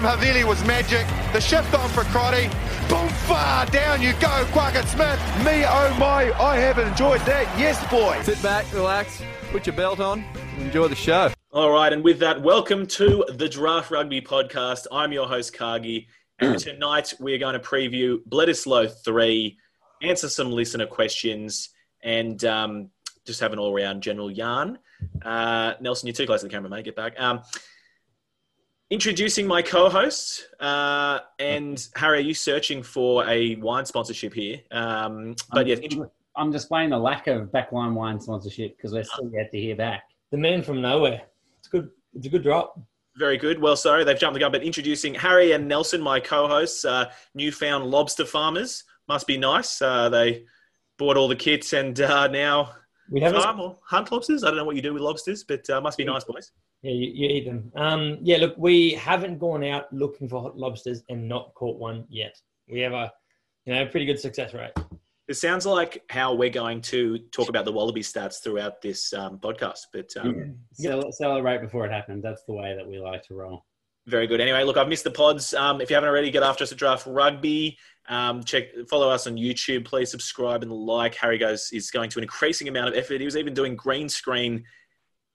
pass from Havili was magic. The shift on for Crotty. Boom, far down you go, Quackett Smith. Me, oh my, I have enjoyed that. Yes, boy. Sit back, relax, put your belt on, enjoy the show. All right, and with that, welcome to the Draft Rugby Podcast. I'm your host, Cargie, and tonight we're going to preview Bledisloe 3, answer some listener questions, and um, just have an all round general yarn. Uh, Nelson, you're too close to the camera, mate. Get back. Um, introducing my co-host, uh, and Harry, are you searching for a wine sponsorship here? Um, but yes, int- I'm displaying the lack of backline wine wine sponsorship because we're still yet to hear back. The man from nowhere. It's good. It's a good drop. very good. Well, sorry, they've jumped the gun, but introducing Harry and Nelson, my co-hosts, uh, newfound lobster farmers. Must be nice. Uh, they bought all the kits and uh, now We haven't. farm or hunt lobsters. I don't know what you do with lobsters, but uh, must be nice, boys. Yeah, you, you eat them. Um, yeah, look, we haven't gone out looking for hot lobsters and not caught one yet. We have a, you know, pretty good success rate. It sounds like how we're going to talk about the wallaby stats throughout this um, podcast, but um, Cel- Celebrate before it happens. That's the way that we like to roll. Very good. Anyway, look, I've missed the pods. Um, if you haven't already, get after us at Draft Rugby. Um, check, follow us on YouTube. Please subscribe and like. Harry goes is going to an increasing amount of effort. He was even doing green screen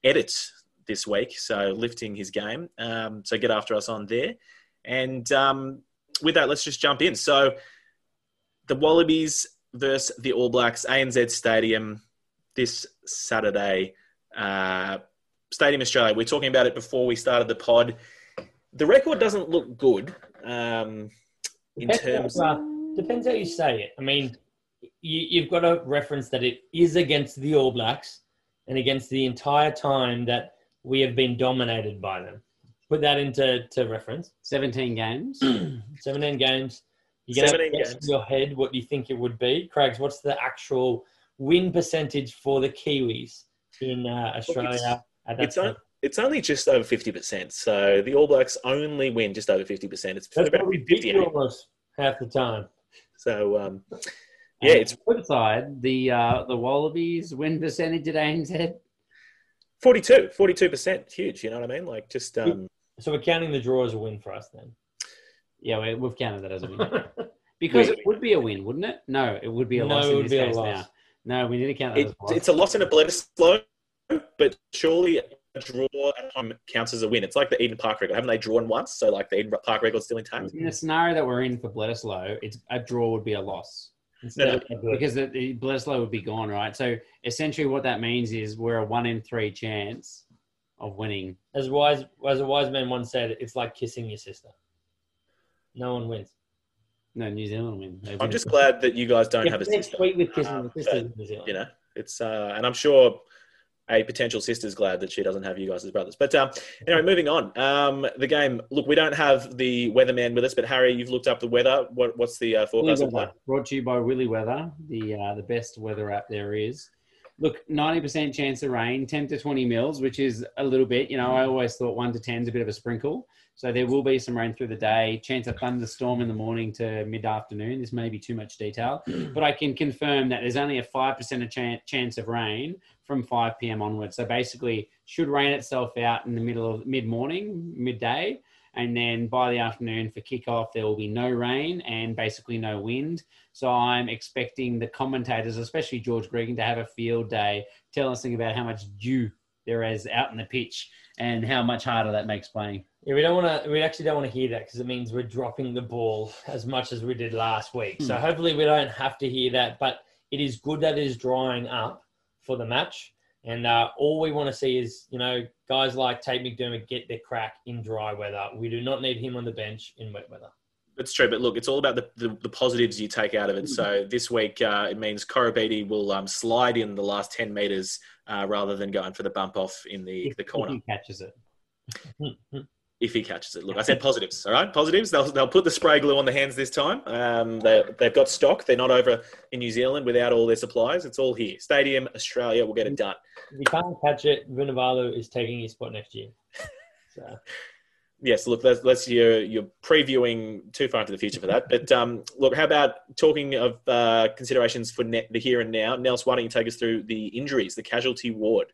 edits this week, so lifting his game. Um, so get after us on there. And um, with that, let's just jump in. So the Wallabies versus the All Blacks, ANZ Stadium this Saturday. Uh, Stadium Australia. We're talking about it before we started the pod. The record doesn't look good um, in Depends terms. how- uh, depends how you say it. I mean, you, you've got to reference that it is against the All Blacks and against the entire time that we have been dominated by them. Put that into to reference. 17 games. 17 games. You're going to guess in your head what you think it would be. Craigs, what's the actual win percentage for the Kiwis in uh, Australia at that It's, on, it's only just over 50%. So the All Blacks only win just over 50%. It's That's about what we beat 58. you almost half the time. So, um, yeah, And it's on the flip side. The uh, the Wallabies win percentage at ANZ. 42, 42%. Huge, you know what I mean? Like, just, um, So we're counting the draw as a win for us then. Yeah, we, we've counted that as a win because it would be a win, wouldn't it? No, it would be a No, loss it in would this be a case loss. now. No, we need to count that it, as a loss. it's a loss in a Bledisloe, but surely a draw at home counts as a win. It's like the Eden Park record. Haven't they drawn once? So, like, the Eden Park record's still intact. in the scenario that we're in for Bledisloe, it's a draw would be a loss. Instead No, of because the, the Bledisloe would be gone, right? So essentially, what that means is we're a one in three chance of winning. as wise as a wise man once said, it's like kissing your sister. No one wins. No, New Zealand win. They I'm win. just glad that you guys don't If have a they're sister. sweet with kissing Um, your sisters but, in New Zealand. you know it's uh and i'm sure a potential sister's glad that she doesn't have you guys as brothers but um anyway moving on um the game look we don't have the weatherman with us but harry you've looked up the weather what, what's the uh, forecast brought to you by Willy Weather, the uh, the best weather app there is. Look, ninety percent chance of rain, ten to twenty mils, which is a little bit. You know, I always thought one to ten is a bit of a sprinkle. So there will be some rain through the day. Chance of thunderstorm in the morning to mid afternoon. This may be too much detail, but I can confirm that there's only a five percent of chance of rain from five p.m. onwards. So basically, should rain itself out in the middle of mid morning, midday. And then by the afternoon for kickoff, there will be no rain and basically no wind. So I'm expecting the commentators, especially George Gregan, to have a field day, telling us about how much dew there is out in the pitch and how much harder that makes playing. Yeah, we don't want to. We actually don't want to hear that because it means we're dropping the ball as much as we did last week. So hopefully we don't have to hear that. But it is good that it is drying up for the match, and uh, all we want to see is you know guys like Tate McDermott get their crack in dry weather. We do not need him on the bench in wet weather. It's true, but look, it's all about the, the, the positives you take out of it. So this week, uh, it means Koroibete will um, slide in the last 10 metres uh, rather than going for the bump off in the, If, the if corner he catches it. if he catches it. Look, I said positives, all right? Positives. They'll, they'll put the spray glue on the hands this time. Um, they, they've got stock. They're not over in New Zealand without all their supplies. It's all here. Stadium, Australia, will get it done. If you can't catch it, Vunivalu is taking his spot next year. So Yes, look, that's, that's you're, you're previewing too far into the future for that. But um, look, how about talking of uh, considerations for net, the here and now? Nels, why don't you take us through the injuries, the casualty ward?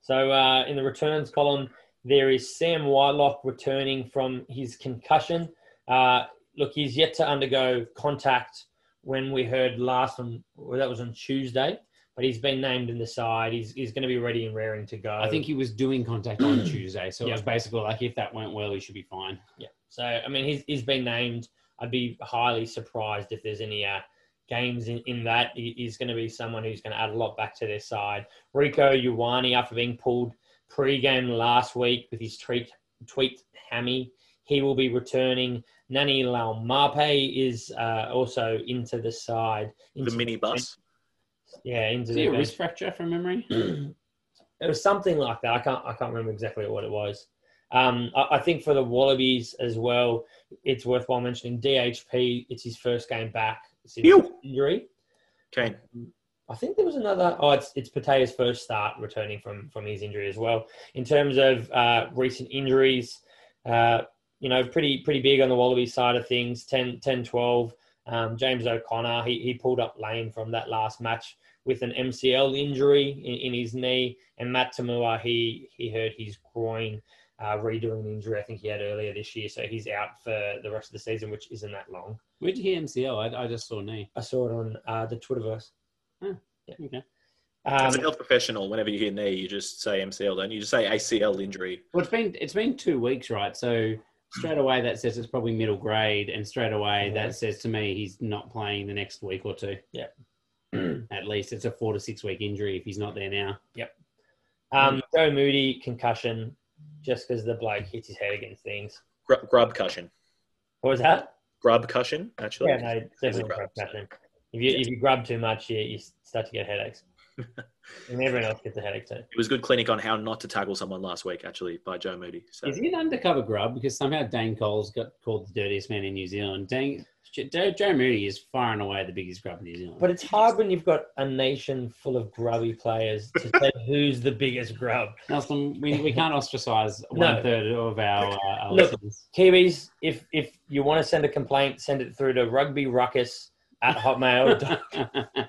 So uh, in the returns column, There is Sam Whitelock returning from his concussion. Uh, look, he's yet to undergo contact when we heard last on, well, that was on Tuesday, but he's been named in the side. He's, he's going to be ready and raring to go. I think he was doing contact on Tuesday, so Yeah. it was basically like if that went well, he should be fine. Yeah. So I mean, he's he's been named. I'd be highly surprised if there's any uh, games in, in that. He, he's going to be someone who's going to add a lot back to their side. Rieko Ioane, after being pulled pre-game last week with his tweet tweet hammy, he will be returning. Ngani Laumape is uh, also into the side. The Into mini bus. Yeah, into Is the he a bench. wrist fracture from memory? it was something like that. I can't I can't remember exactly what it was. Um, I, I think for the Wallabies as well, it's worthwhile mentioning DHP. It's his first game back since Phew. injury. Kane. I think there was another. Oh, it's it's Petaia's first start returning from from his injury as well. In terms of uh, recent injuries, uh, you know, pretty pretty big on the Wallaby side of things. 10, 10 12. Um, James O'Connor, he, he pulled up lame from that last match with an MCL injury in, in his knee, and Matt To'omua, he he hurt his groin, uh, redoing the injury I think he had earlier this year, so he's out for the rest of the season, which isn't that long. Where'd you hear MCL? I, I just saw knee. I saw it on uh, the Twitterverse. Okay. As a Um, health professional, whenever you hear knee, you just say MCL, don't you? You just say ACL injury. Well, it's been it's been two weeks, right? So straight away that says it's probably middle grade, and straight away Yeah. that says to me he's not playing the next week or two. Yeah. At least it's a four to six week injury if he's not there now. Yep. Um, Joe Moody concussion, just because the bloke hits his head against things. Grub, grub cushion. What was that? Grub cushion, actually. Yeah, no, definitely grub, grab so. If you if you grab too much, you, you start to get headaches, and everyone else gets a headache too. It was good clinic on how not to tackle someone last week, actually, by Joe Moody. So Is he an undercover grub? Because somehow Dane Coles got called the dirtiest man in New Zealand. Dane, Joe, Joe Moody is far and away the biggest grub in New Zealand. But it's hard when you've got a nation full of grubby players to say who's the biggest grub. Nelson, we, we can't ostracize No. one third of our, uh, our Look. listeners. Kiwis, if if you want to send a complaint, send it through to rugbyruckus at hotmail,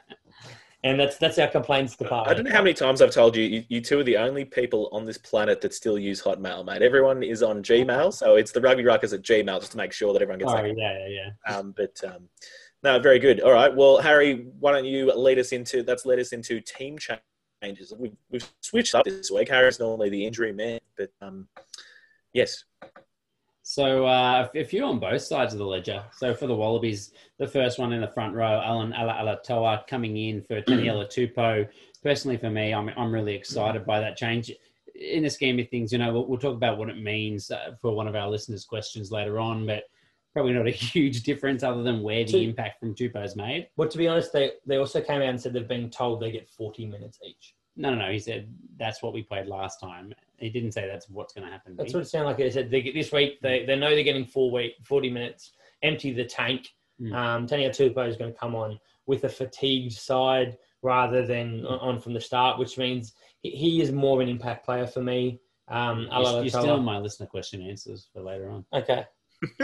and that's that's our complaints department. I don't know how many times I've told you, you, you two are the only people on this planet that still use Hotmail, mate. Everyone is on Gmail, so it's the Rugby Ruckers at Gmail just to make sure that everyone gets that. yeah, yeah, yeah. Um, but um, no, very good. All right, well, Harry, why don't you lead us into that's led us into team changes. We've, we've switched up this week. Harry's normally the injury man, but um, yes, So uh, a few on both sides of the ledger. So for the Wallabies, the first one in the front row, Allan Alaalatoa coming in for Taniela Tupou. Personally, for me, I'm, I'm really excited by that change. In the scheme of things, you know, we'll, we'll talk about what it means uh, for one of our listeners' questions later on, but probably not a huge difference other than where the So- impact from Tupou's made. Well, to be honest, they they also came out and said they've been told they get forty minutes each. No, no, no. He said that's what we played last time. He didn't say that's what's going to happen. That's what it sounded like. They said they this week they, they know they're getting four week, 40 minutes, empty the tank. Mm. Um, Tania is going to come on with a fatigued side rather than on, on from the start, which means he, he is more of an impact player for me. Um, You're, you're still my listener question answers for later on. okay.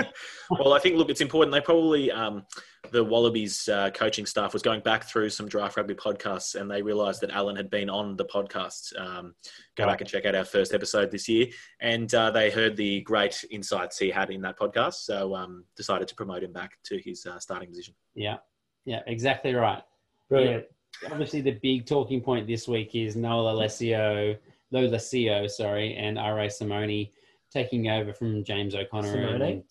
well, I think look, it's important. They probably um, the Wallabies uh, coaching staff was going back through some draft rugby podcasts, and they realised that Allan had been on the podcast. Um, go back and check out our first episode this year, and uh, they heard the great insights he had in that podcast, so um, decided to promote him back to his uh, starting position. Yeah, yeah, exactly right. Brilliant. Obviously, the big talking point this week is Noah Alessio, Lolesio, sorry, and R.A. Simone taking over from James O'Connor Simone? and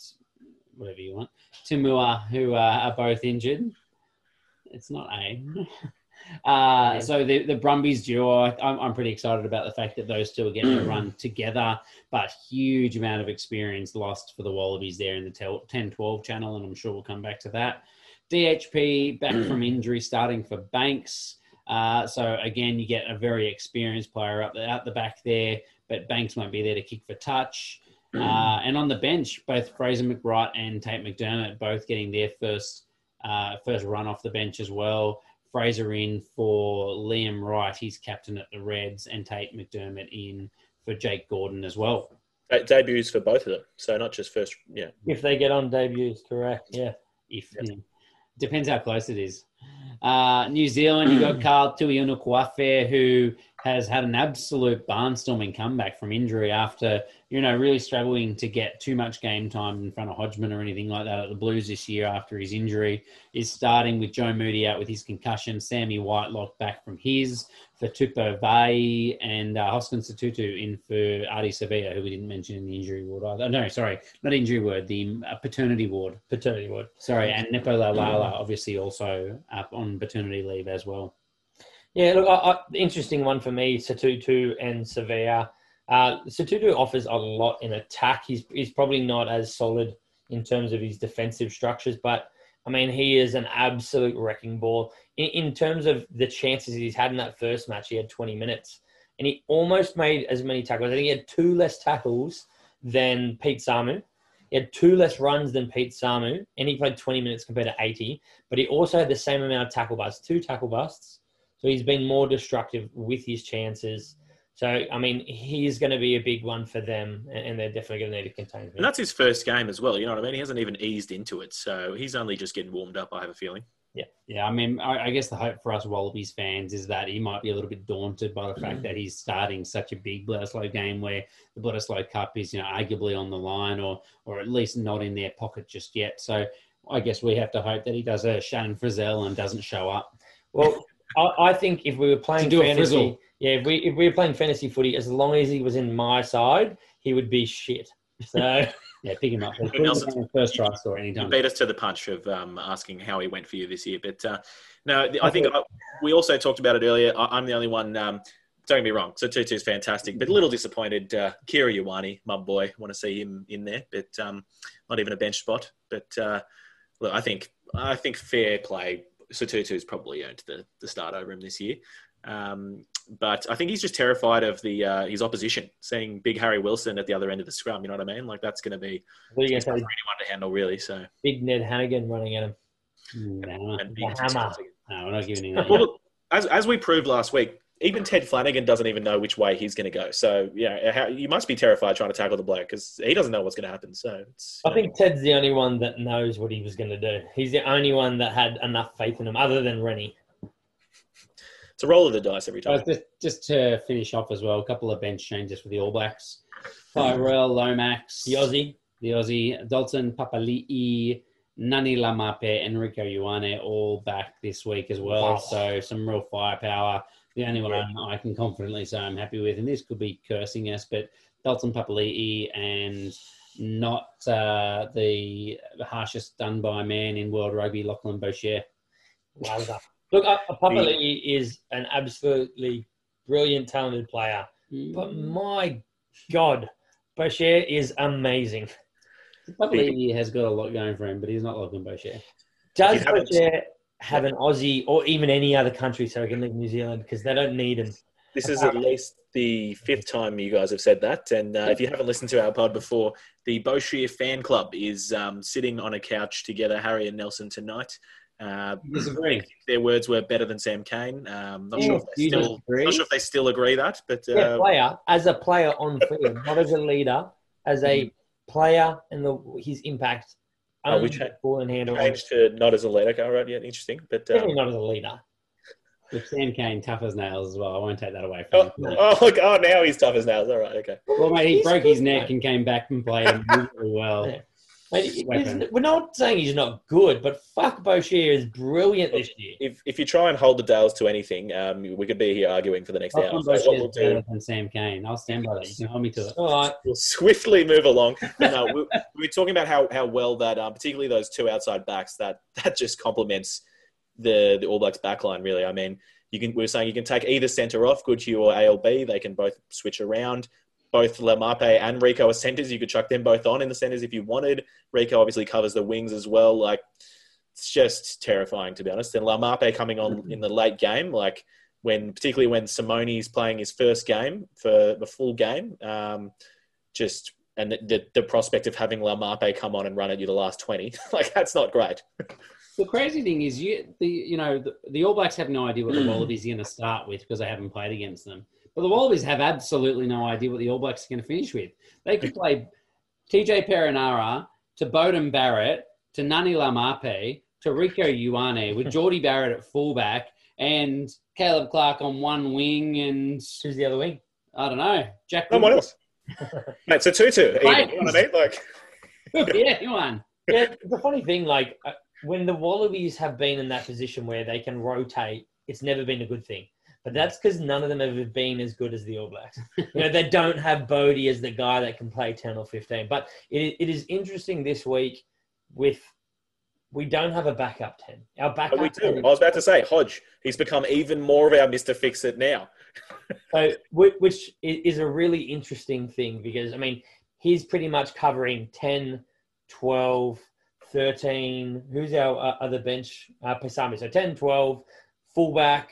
whatever you want. To'omua, who uh, are both injured. It's not A. Uh, so the, the Brumbies duo, I'm, I'm pretty excited about the fact that those two are getting a run together, but huge amount of experience lost for the Wallabies there in the 10-12 channel, and I'm sure we'll come back to that. DHP back from injury, starting for Banks. Uh, so again, you get a very experienced player up the, out the back there, but Banks won't be there to kick for touch. Uh, and on the bench, both Fraser McReight and Tate McDermott both getting their first uh, first run off the bench as well. Fraser in for Liam Wright, he's captain at the Reds, and Tate McDermott in for Jake Gordon as well. Uh, debuts for both of them, so not just first. Yeah, If they get on debuts, correct. Yeah. If you know, depends how close it is. Uh, New Zealand, you got Karl Tu'inukuafe, who has had an absolute barnstorming comeback from injury after, you know, really struggling to get too much game time in front of Hodgman or anything like that at the Blues this year after his injury. Is starting with Joe Moody out with his concussion, Sammy Whitelock back from his, for Tupou Vaa'i and uh, Hoskins Sotutu in for Ardie Savea, who we didn't mention in the injury ward either. No, sorry, not injury ward, the uh, paternity ward. Paternity ward. Sorry, and Nepo Laulala obviously also up on paternity leave as well. Yeah, look, I, I, interesting one for me, Sotutu and Savea. Uh, Sotutu offers a lot in attack. He's, he's probably not as solid in terms of his defensive structures, but I mean, he is an absolute wrecking ball. In, in terms of the chances he's had in that first match, he had 20 minutes and he almost made as many tackles. I think he had two less tackles than Pete Samu. He had two less runs than Pete Samu, and he played 20 minutes compared to 80. But he also had the same amount of tackle busts, two tackle busts. So he's been more destructive with his chances. So, I mean, he's going to be a big one for them, and they're definitely going to need to contain him. And that's his first game as well. You know what I mean? He hasn't even eased into it. So he's only just getting warmed up, I have a feeling. Yeah. Yeah. I mean, I, I guess the hope for us Wallabies fans is that he might be a little bit daunted by the fact mm. that he's starting such a big Bledisloe game where the Bledisloe Cup is, you know, arguably on the line or, or at least not in their pocket just yet. So I guess we have to hope that he does a Shannon Frizzell and doesn't show up. Well, I, I think if we were playing do fantasy, frizzle. yeah, if we if we were playing fantasy footy, as long as he was in my side, he would be shit. So Yeah, pick him up. Put him Nelson- first try score You anytime. beat us to the punch of um, asking how he went for you this year. But uh, no, I think uh, we also talked about it earlier. I- I'm the only one. Um, don't get me wrong. Sotutu is fantastic, but a little disappointed. Uh, Kira Ioane, my boy, want to see him in there, but um, not even a bench spot. But uh, look, I think I think fair play. Sotutu's probably earned the, the start over him this year. Um, but I think he's just terrified of the uh, his opposition, seeing big Harry Wilson at the other end of the scrum. You know what I mean? Like that's going to be what are you gonna say? to handle, really. So Big Ned Hanigan running at him. No, and The hammer. no, we're not giving him that. Well, look, as, as we proved last week, even Ted Flanagan doesn't even know which way he's going to go. So, yeah, how, you must be terrified trying to tackle the bloke because he doesn't know what's going to happen. So, it's, I think Ted's the only one that knows what he was going to do. He's the only one that had enough faith in him, other than Rennie. it's a roll of the dice every Uh, time. just, just to finish off as well, a couple of bench changes for the All Blacks. Tyrell Lomax, The Aussie. the Aussie, Dalton Papali'i, Ngani Laumape, Enrico Ioane, all back this week as well. Wow. So some real firepower. The only one I can confidently say I'm happy with, and this could be cursing us, but Dalton Papali'i and not uh, the harshest done by man in world rugby, Lachlan Boshier. Wowza. Look, uh, Papali'i is an absolutely brilliant, talented player. But my God, Boshier is amazing. Papali'i has got a lot going for him, but he's not Lachlan Boshier. Does You haven't- Bashir have an Aussie or even any other country so he can leave New Zealand because they don't need him? This is at least the fifth time you guys have said that. And uh, if you haven't listened to our pod before, the Boshier fan club is um, sitting on a couch together, Harry and Nelson, tonight. Uh, Disagree. their words were better than Sam Cane. Um, not, Yeah, sure if they still, disagree? not sure if they still agree that, but Yeah, uh, player as a player on field, not as a leader, as a player and the his impact. Oh, we Only cha- ball and handle. changed to not as a leader. All right, yeah, interesting. But um, Definitely not as a leader. With Sam Cane, tough as nails as well. I won't take that away from oh, him. oh, look, oh, now he's tough as nails. All right, okay. Well, mate, he He's broke his neck mate. and came back and played really well. Yeah. Mate, it- Weapon. it's- we're not saying he's not good, but fuck Boshier is brilliant this year. If if you try and hold the Dales to anything, um, we could be here arguing for the next hour. So what we'll do, than Sam Cane. I'll stand by that. You can hold me to it. All right. we'll swiftly move along. No, we, we were talking about how, how well that, um, particularly those two outside backs, that that just complements the the All Blacks backline. Really, I mean, you can we were saying you can take either centre off, Goodhue or ALB. They can both switch around. Both Laumape and Rico are centres. You could chuck them both on in the centres if you wanted. Rico obviously covers the wings as well. Like it's just terrifying to be honest. And Laumape coming on in the late game, like when particularly when Simone's playing his first game for the full game, um, just and the, the, the prospect of having Laumape come on and run at you the last twenty, like that's not great. The crazy thing is, you the you know the, the All Blacks have no idea what the Wallabies are going to start with because they haven't played against them. But the Wallabies have absolutely no idea what the All Blacks are going to finish with. They could play TJ Perenara to Beauden Barrett to Ngani Laumape to Rieko Ioane with Jordie Barrett at fullback and Caleb Clarke on one wing, and Who's the other wing? I don't know, Jack. Someone else. Mate, a 2 2. You know what I mean? Like, Could be anyone. Yeah, the funny thing, like uh, when the Wallabies have been in that position where they can rotate, it's never been a good thing. But that's because none of them have been as good as the All Blacks. You know, they don't have Bodie as the guy that can play ten or fifteen. But it, it is interesting this week with we don't have a backup ten. Our backup but we 10 do. I was about to say, Hodge, he's become even more of our Mr. Fix It now. So, which is a really interesting thing because, I mean, he's pretty much covering 10, 12, 13. Who's our uh, other bench? Uh, Paisami. So 10, 12, fullback,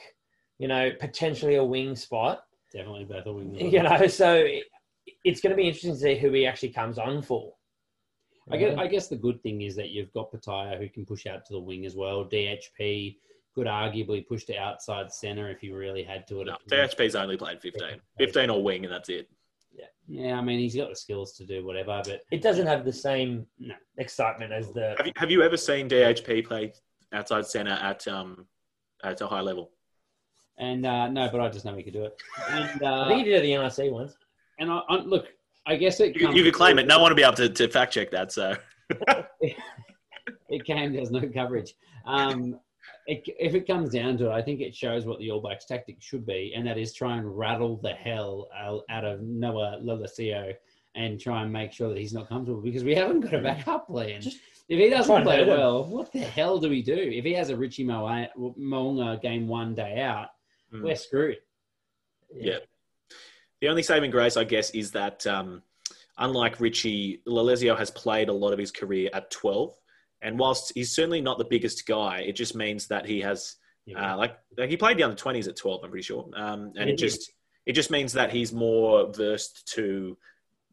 you know, potentially a wing spot. Definitely both a wing. You know, so it- it's going to be interesting to see who he actually comes on for. I guess, I guess the good thing is that you've got Petaia who can push out to the wing as well. DHP could arguably push to outside centre if he really had to. At No. DHP's only played 15. 15 or wing, and that's it. Yeah. yeah, I mean he's got the skills to do whatever, but It doesn't have the same No. excitement as the. Have you, have you ever seen DHP play outside centre at um at a high level? And uh, no, but I just know he could do it. And I uh, think he did at the NRC once. and I, I, look, I guess it You, you could claim it. No one will be able to, to fact check that. So it came. There's no coverage. Um, it, if it comes down to it, I think it shows what the All Blacks tactic should be, and that is try and rattle the hell out- out of Noah Lolesio and try and make sure that he's not comfortable because we haven't got a backup plan. Just if he doesn't play well, what the hell do we do? If he has a Richie Moa- Mo'unga game one day out, Mm. we're screwed. Yeah. The only saving grace, I guess, is that um, unlike Richie, Lolesio has played a lot of his career at 12. And whilst he's certainly not the biggest guy, it just means that he has, uh, like, like, he played the under 20s at 12, I'm pretty sure. Um, and it did. just, it just means that he's more versed to,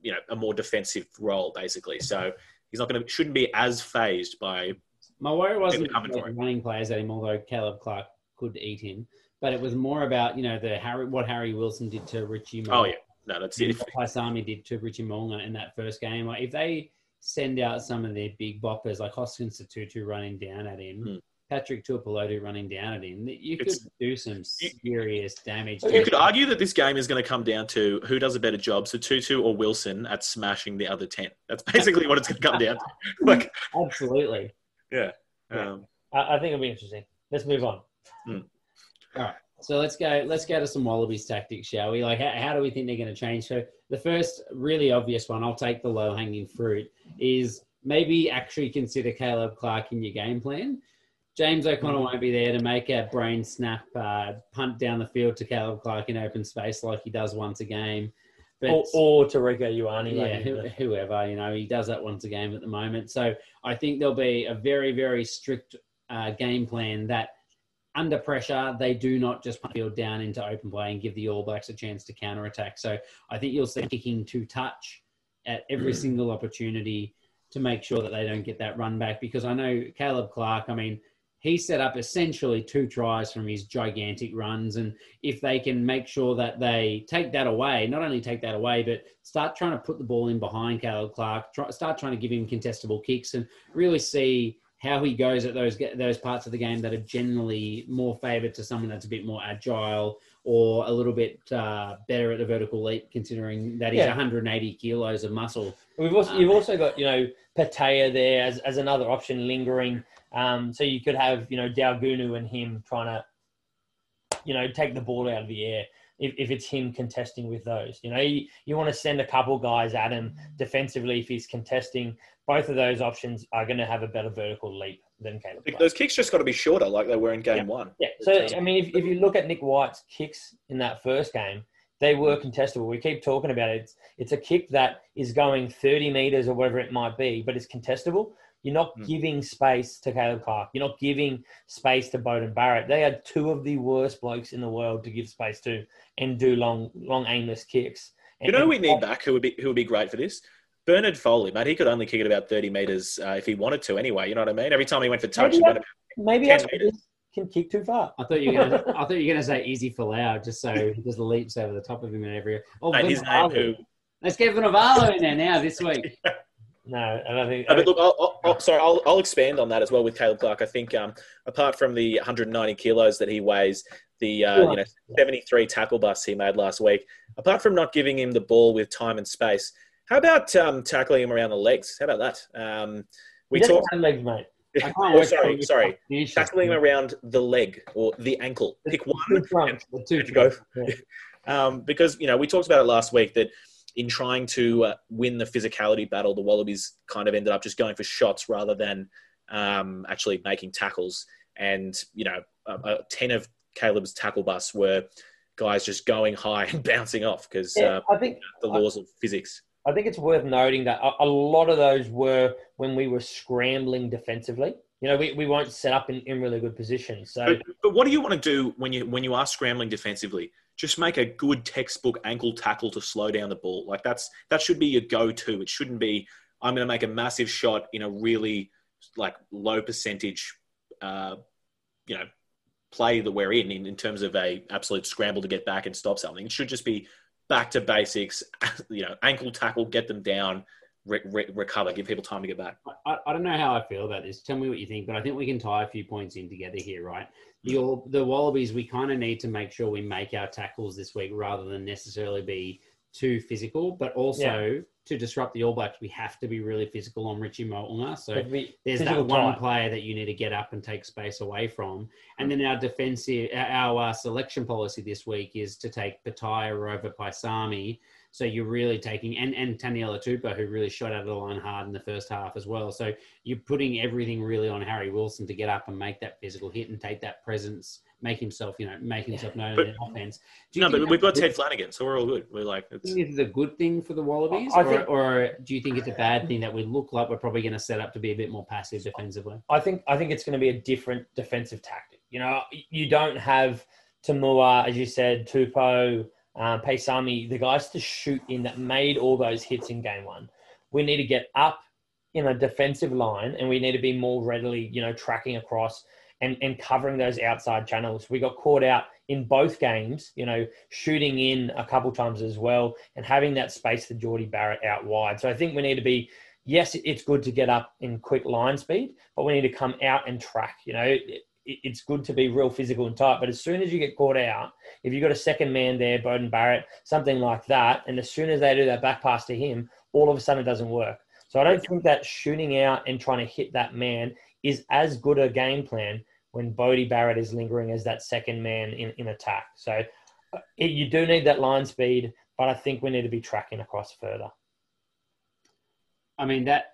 you know, a more defensive role, basically. So he's not going to, shouldn't be as phased by, My worry wasn't coming about him. running players at him, although Caleb Clarke could eat him. But it was more about you know the Harry what Harry Wilson did to Richie. oh, yeah, no, that's it. what Paisami did to Richie Mo'unga in that first game. Like if they send out some of their big boppers like Hoskins Tutu running down at him, Hmm. Patrick Tuipulotu running down at him, you could It's- do some serious damage. You could argue that this game is going to come down to who does a better job, Sotutu or Wilson at smashing the other 10. That's basically what it's going to come down to. Like, Absolutely. um, I, I think it'll be interesting. Let's move on. So let's go. Let's go to some Wallabies tactics, shall we? Like, how, how do we think they're going to change? So the first really obvious one, I'll take the low hanging fruit, is maybe actually consider Caleb Clarke in your game plan. James O'Connor won't be there to make a brain snap uh, punt down the field to Caleb Clarke in open space like he does once a game. But Or, or Tareko Ioane. yeah, like, whoever, you know, he does that once a game at the moment. So I think there'll be a very, very strict uh, game plan that under pressure, they do not just field down into open play and give the All Blacks a chance to counter attack. So I think you'll see kicking to touch at every mm. single opportunity to make sure that they don't get that run back. Because I know Caleb Clarke, I mean, he set up essentially two tries from his gigantic runs. And if they can make sure that they take that away, not only take that away, but start trying to put the ball in behind Caleb Clarke, try, start trying to give him contestable kicks and really see how he goes at those those parts of the game that are generally more favoured to someone that's a bit more agile or a little bit uh, better at the vertical leap, considering that he's Yeah. 180 kilos of muscle. We've also, Um, you've also got, you know, Petaia there as, as another option lingering. Um, so you could have, you know, Daugunu and him trying to, you know, take the ball out of the air if, if it's him contesting with those. You know, you, you want to send a couple guys at him defensively if he's contesting. Both of those options are going to have a better vertical leap than Caleb. Clark. those kicks just got to be shorter, like they were in game Yeah. one. Yeah. So I mean, if, if you look at Nick White's kicks in that first game, they were contestable. We keep talking about it. It's, it's a kick that is going 30 meters or whatever it might be, but it's contestable. You're not Mm. giving space to Caleb Clarke. You're not giving space to Beauden Barrett. They are two of the worst blokes in the world to give space to and do long, long aimless kicks. You know who we need back who would be who would be great for this? Bernard Foley, mate. He could only kick it about 30 metres uh, if he wanted to anyway. You know what I mean? Every time he went for touch, Maybe he Maybe 10 meters. can kick too far. I thought you were gonna, I thought you were going to say Izzy Folau, just so he just leaps over the top of him and every. Oh, Mate, his name who Let's get Vunivalu in there now this week. No, and I think. Uh, but look, I'll, I'll, sorry, I'll, I'll expand on that as well with Caleb Clarke. I think um, apart from the 190 kilos that he weighs, the uh, you know 73 tackle busts he made last week, apart from not giving him the ball with time and space, how about um, tackling him around the legs? How about that? Um, we talked. talk legs, mate. Oh, sorry, sorry. Tackling him around the leg or the ankle. Pick one. The two and go. Yeah. Um, because you know we talked about it last week that in trying to uh, win the physicality battle, the Wallabies kind of ended up just going for shots rather than um, actually making tackles. And you know, uh, uh, ten of Caleb's tackle busts were guys just going high and bouncing off because Yeah, uh, I think the laws of physics. I think it's worth noting that a, a lot of those were when we were scrambling defensively. You know, we, we won't set up in, in really good positions. So But, but what do you want to do when you when you are scrambling defensively? Just make a good textbook ankle tackle to slow down the ball. Like that's that should be your go-to. It shouldn't be I'm going to make a massive shot in a really like low percentage, uh, you know, play that we're in, in in terms of a absolute scramble to get back and stop something. It should just be back to basics. You know, ankle tackle, get them down, re- re- recover, give people time to get back. I, I don't know how I feel about this. Tell me what you think, but I think we can tie a few points in together here, right? The, the Wallabies, we kind of need to make sure we make our tackles this week rather than necessarily be too physical, but also to disrupt the All Blacks, we have to be really physical on Richie Mo'unga. So there's physical that one type. player that you need to get up and take space away from. And then our defensive, our uh, selection policy this week is to take Petaia over Paisami. So you're really taking, and, and Taniela Tupou, who really shot out of the line hard in the first half as well. So you're putting everything really on Harry Wilson to get up and make that physical hit and take that presence, make himself, you know, make himself known But- in the offense. Do you No, think but we've got that's Ted Flanagan, so we're all good. We're like, do it's, you think this is a good thing for the Wallabies, I or, think- or do you think it's a bad thing that we look like we're probably going to set up to be a bit more passive defensively? I think I think it's going to be a different defensive tactic. You know, you don't have To'omua, as you said, Tupou, um, Paisami, the guys to shoot in that made all those hits in game one. We need to get up in a defensive line, and we need to be more readily, you know, tracking across and and covering those outside channels. We got caught out in both games, you know, shooting in a couple times as well, and having that space for Jordie Barrett out wide. So I think we need to be yes, it's good to get up in quick line speed, but we need to come out and track. You know, it's good to be real physical and tight, but as soon as you get caught out, if you've got a second man there, Beauden Barrett, something like that, and as soon as they do that back pass to him, all of a sudden it doesn't work. So I don't think that shooting out and trying to hit that man is as good a game plan when Bodie Barrett is lingering as that second man in, in attack. So uh, it, you do need that line speed, but I think we need to be tracking across further. I mean that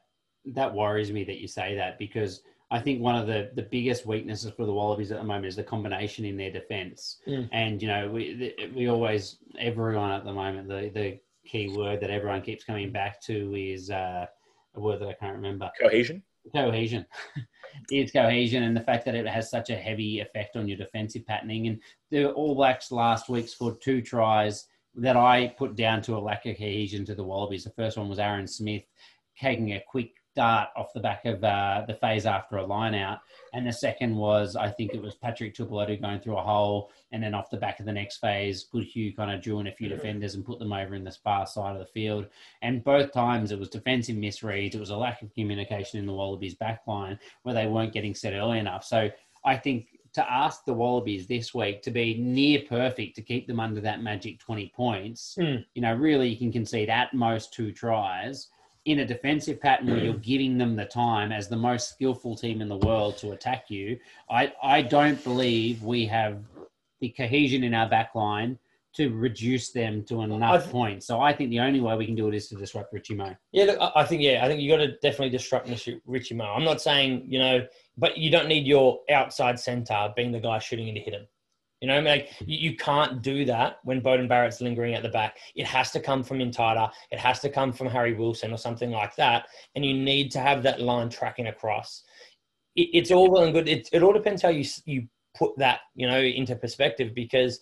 that worries me that you say that because I think one of the, the biggest weaknesses for the Wallabies at the moment is the combination in their defence. Mm. And you know we we always everyone at the moment the the key word that everyone keeps coming back to is uh, a word that I can't remember cohesion. cohesion. it's cohesion and the fact that it has such a heavy effect on your defensive patterning. And the All Blacks last week scored two tries that I put down to a lack of cohesion to the Wallabies. The first one was Aaron Smith taking a quick dart off the back of uh, the phase after a line out. And the second was, I think it was Patrick Tuipulotu going through a hole and then off the back of the next phase, Goodhue kind of drew in a few defenders and put them over in the far side of the field. And both times it was defensive misreads. It was a lack of communication in the Wallabies back line where they weren't getting set early enough. So I think to ask the Wallabies this week to be near perfect to keep them under that magic 20 points, Hmm. you know, really you can concede at most two tries in a defensive pattern where mm. you're giving them the time as the most skillful team in the world to attack you. I, I don't believe we have the cohesion in our back line to reduce them to enough th- points. So I think the only way we can do it is to disrupt Richie Mo. Yeah, look, I- think yeah, I think you've got to definitely disrupt Richie, Richie Mo. I'm not saying you know, but you don't need your outside centre being the guy shooting in to hit him. You know, I mean, like you, you can't do that when Beauden Barrett's lingering at the back. It has to come from Intida. It has to come from Harry Wilson or something like that. And you need to have that line tracking across. It, it's all well and good. It, it all depends how you you put that you know into perspective because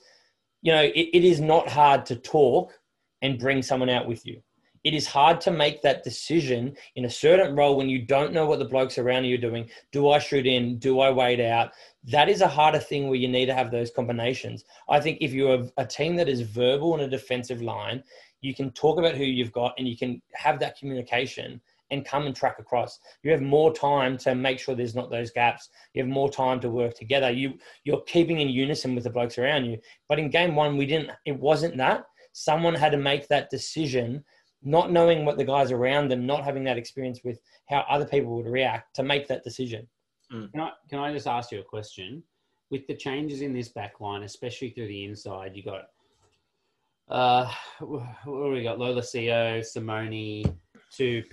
you know it, it is not hard to talk and bring someone out with you it is hard to make that decision in a certain role when you don't know what the blokes around you are doing. Do I shoot in? Do I wait out? That is a harder thing where you need to have those combinations. I think if you're a, a team that is verbal in a defensive line, you can talk about who you've got and you can have that communication and come and track across. You have more time to make sure there's not those gaps. You have more time to work together. You you're keeping in unison with the blokes around you. But in game one, we didn't. It wasn't that. Someone had to make that decision, not knowing what the guys around them, not having that experience with how other people would react to make that decision. Can I, can I just ask you a question? With the changes in this back line, especially through the inside, you got uh, what do we got? Lolesio, Simone to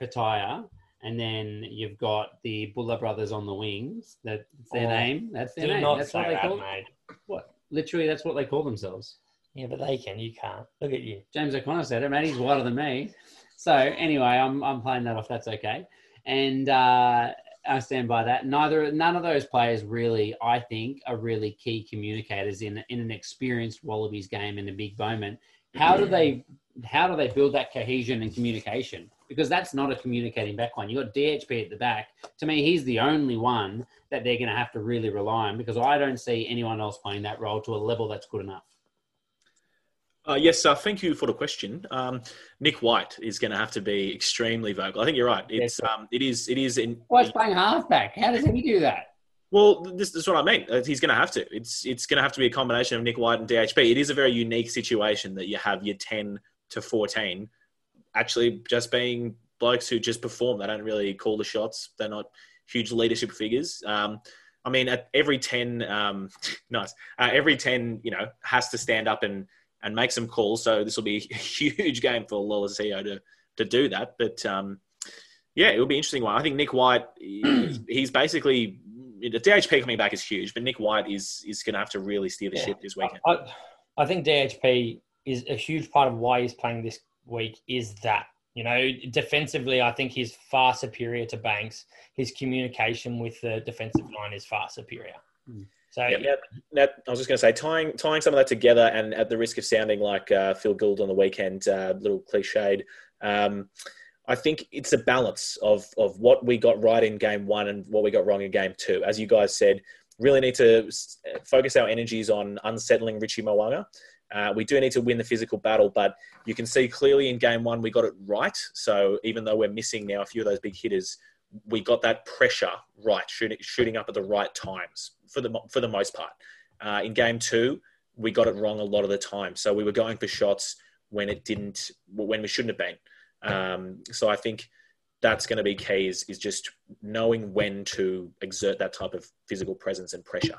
Petaia, and then you've got the Bulla brothers on the wings. That's their Oh, name. That's their Do name. not That's say what they that, call. mate. What? Literally, that's what they call themselves. Yeah, but they can. You can't. Look at you. James O'Connor said it, man. He's wider than me. So anyway, I'm I'm playing that off. That's okay, and uh, I stand by that. Neither none of those players really, I think, are really key communicators in in an experienced Wallabies game in a big moment. How do they how do they build that cohesion and communication? Because that's not a communicating backline. You got DHP at the back. To me, he's the only one that they're going to have to really rely on because I don't see anyone else playing that role to a level that's good enough. Uh, yes, uh, thank you for the question. Um, Nick White is going to have to be extremely vocal. I think you're right. It's um, it is it is in. Why is playing halfback? How does he do that? Well, this, this is what I mean. Uh, He's going to have to. It's it's going to have to be a combination of Nick White and DHP. It is a very unique situation that you have your ten to fourteen actually just being blokes who just perform. They don't really call the shots. They're not huge leadership figures. Um, I mean, at every ten, um, nice. Uh, every ten, you know, has to stand up and and make some calls. So this will be a huge game for Lolesio to to do that. But um, yeah, it will be an interesting one. I think Nick White, he's, he's basically the DHP coming back is huge, but Nick White is is going to have to really steer the Yeah. ship this weekend. I, I think DHP is a huge part of why he's playing this week is that. You know, defensively, I think he's far superior to Banks. His communication with the defensive line is far superior. Hmm. So, Yeah, now, that, I was just going to say, tying tying some of that together, and at the risk of sounding like uh, Phil Gould on the weekend, uh, little cliched, um, I think it's a balance of of what we got right in game one and what we got wrong in game two. As you guys said, really need to focus our energies on unsettling Richie Mo'unga. Uh, we do need to win the physical battle, but you can see clearly in game one we got it right. So even though we're missing now a few of those big hitters, we got that pressure right, shooting, shooting up at the right times for the for the most part. Uh, in game two, we got it wrong a lot of the time. So we were going for shots when it didn't, when we shouldn't have been. Um, so I think that's going to be key is, is just knowing when to exert that type of physical presence and pressure,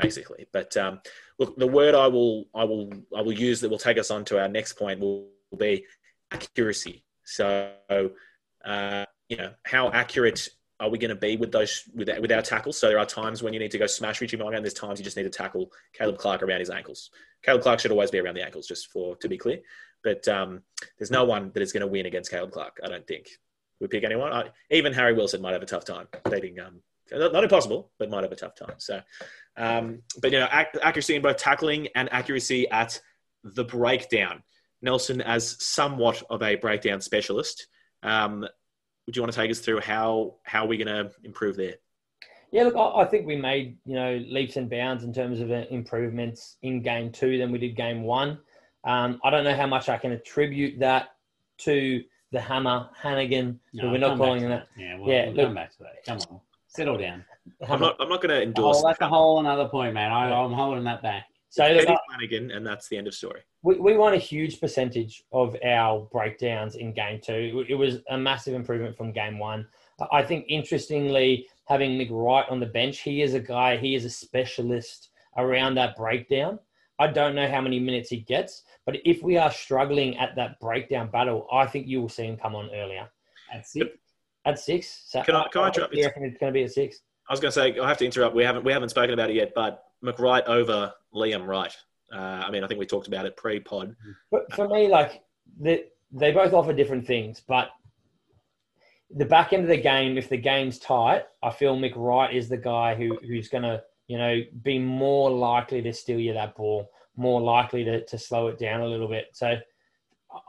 basically. But um, look, the word I will I will I will use that will take us on to our next point will be accuracy. So uh, you know how accurate are we going to be with those with, with our tackles? So there are times when you need to go smash Richie Mo'unga, and there's times you just need to tackle Caleb Clarke around his ankles. Caleb Clarke should always be around the ankles, just for to be clear. But um, there's no one that is going to win against Caleb Clarke. I don't think. We pick anyone. I, even Harry Wilson might have a tough time. Um, not, not impossible, but might have a tough time. So, um, but you know, ac- accuracy in both tackling and accuracy at the breakdown. Nelson, as somewhat of a breakdown specialist, um, would you want to take us through how how we're going to improve there? Yeah, look, I, I think we made you know leaps and bounds in terms of uh, improvements in game two than we did game one. Um, I don't know how much I can attribute that to the hammer Hanigan. No, we're not calling to that. that. Yeah, we'll, Yeah, we'll look- come back to that. Come on, settle down. I'm not I'm not going to endorse. Oh, that's a whole another point, man. I, I'm holding that back. So look, Eddie Flanagan, and that's the end of story. We, we won a huge percentage of our breakdowns in game two. It was a massive improvement from game one. I think, interestingly, having McReight on the bench, he is a guy, he is a specialist around that breakdown. I don't know how many minutes he gets, but if we are struggling at that breakdown battle, I think you will see him come on earlier That's it. at six. So Can I- can I interrupt? You reckon it's going to be at six? I was going to say I have to interrupt. We haven't we haven't spoken about it yet, but McReight over Liam Wright. Uh, I mean, I think we talked about it pre-pod. But for me, like they they both offer different things, but the back end of the game, if the game's tight, I feel McReight is the guy who who's gonna, you know, be more likely to steal you that ball, more likely to, to slow it down a little bit. So I,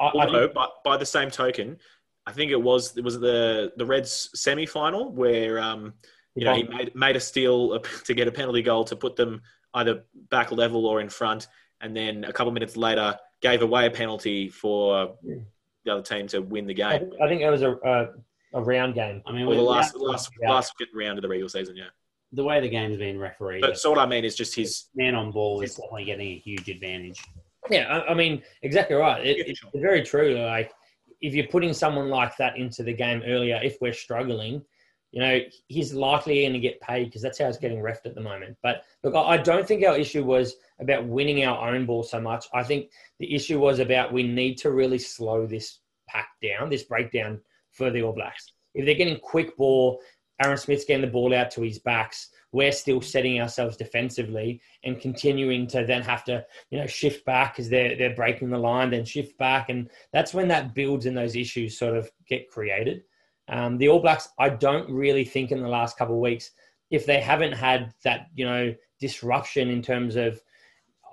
I Although, think, by, by the same token, I think it was it was the the Reds semi-final where um, you know he made made a steal to get a penalty goal to put them either back level or in front, and then a couple minutes later gave away a penalty for the other team to win the I game. think, I think it was a, a a round game. I mean, Or the last last last round of the regular season, yeah. the way the game's been refereed, But so what I mean is just his man on ball is definitely getting a huge advantage. Yeah, I, I mean, exactly right. It, Yeah, it's very true. Like, if you're putting someone like that into the game earlier, if we're struggling, you know, he's likely going to get paid because that's how it's getting refed at the moment. But look, I I don't think our issue was about winning our own ball so much. I think the issue was about we need to really slow this pack down, this breakdown for the All Blacks. If they're getting quick ball, Aaron Smith's getting the ball out to his backs, we're still setting ourselves defensively and continuing to then have to, you know, shift back because they're they're breaking the line, then shift back, and that's when that builds and those issues sort of get created. Um, the All Blacks, I don't really think in the last couple of weeks, if they haven't had that, you know, disruption in terms of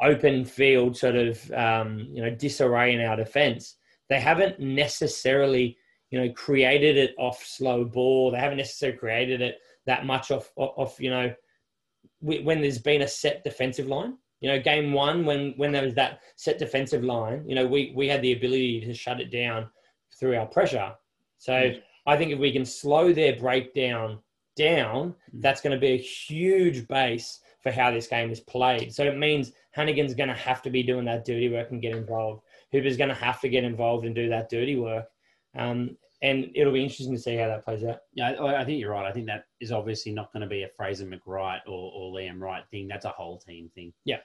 open field sort of, um, you know, disarray in our defense, they haven't necessarily, you know, created it off slow ball. They haven't necessarily created it that much off, off, you know, when there's been a set defensive line. You know, game one when when there was that set defensive line, you know, we we had the ability to shut it down through our pressure. So I think if we can slow their breakdown down, that's going to be a huge base for how this game is played. So it means Hanigan's going to have to be doing that dirty work and get involved. Hooper's going to have to get involved and do that dirty work. Um, and it'll be interesting to see how that plays out. Yeah, I I think you're right. I think that is obviously not going to be a Fraser McReight or, or Liam Wright thing. That's a whole team thing. Yeah.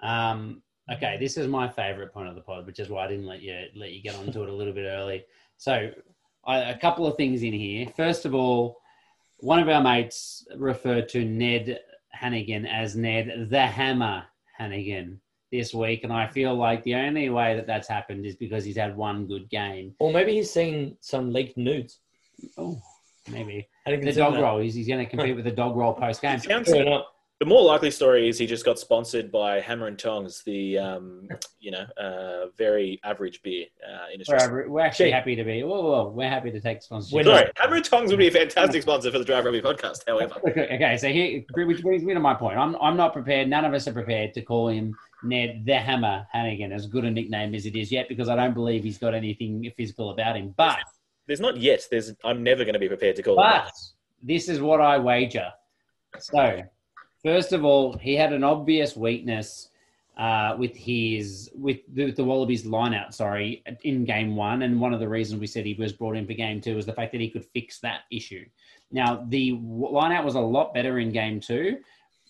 Um, okay, this is my favourite point of the pod, which is why I didn't let you let you get onto it a little bit early. So, I, a couple of things in here. First of all, one of our mates referred to Ned Hanigan as Ned the Hammer Hanigan this week, and I feel like the only way that that's happened is because he's had one good game. Or maybe he's seen some leaked nudes. Oh, maybe. I think The dog that. roll. He's, he's going to compete with the dog roll post game. Sounds- Fair enough. The more likely story is he just got sponsored by Hammer and Tongs, the um, you know uh, very average beer uh, in We're, Australia. we're actually Cheap. happy to be. Whoa, whoa, we're happy to take sponsorship. We're Sorry, Hammer and Tongs would be a fantastic sponsor for the Draft Rugby podcast. However, Okay, so here, which brings me to my point. I'm, I'm not prepared. None of us are prepared to call him Ned the Hammer Hanigan, as good a nickname as it is yet, because I don't believe he's got anything physical about him. But, there's not yet. There's I'm never going to be prepared to call him but that. this is what I wager. So, first of all, he had an obvious weakness uh, with his with the, the Wallabies lineout. Sorry, in game one, and one of the reasons we said he was brought in for game two was the fact that he could fix that issue. Now, the lineout was a lot better in game two.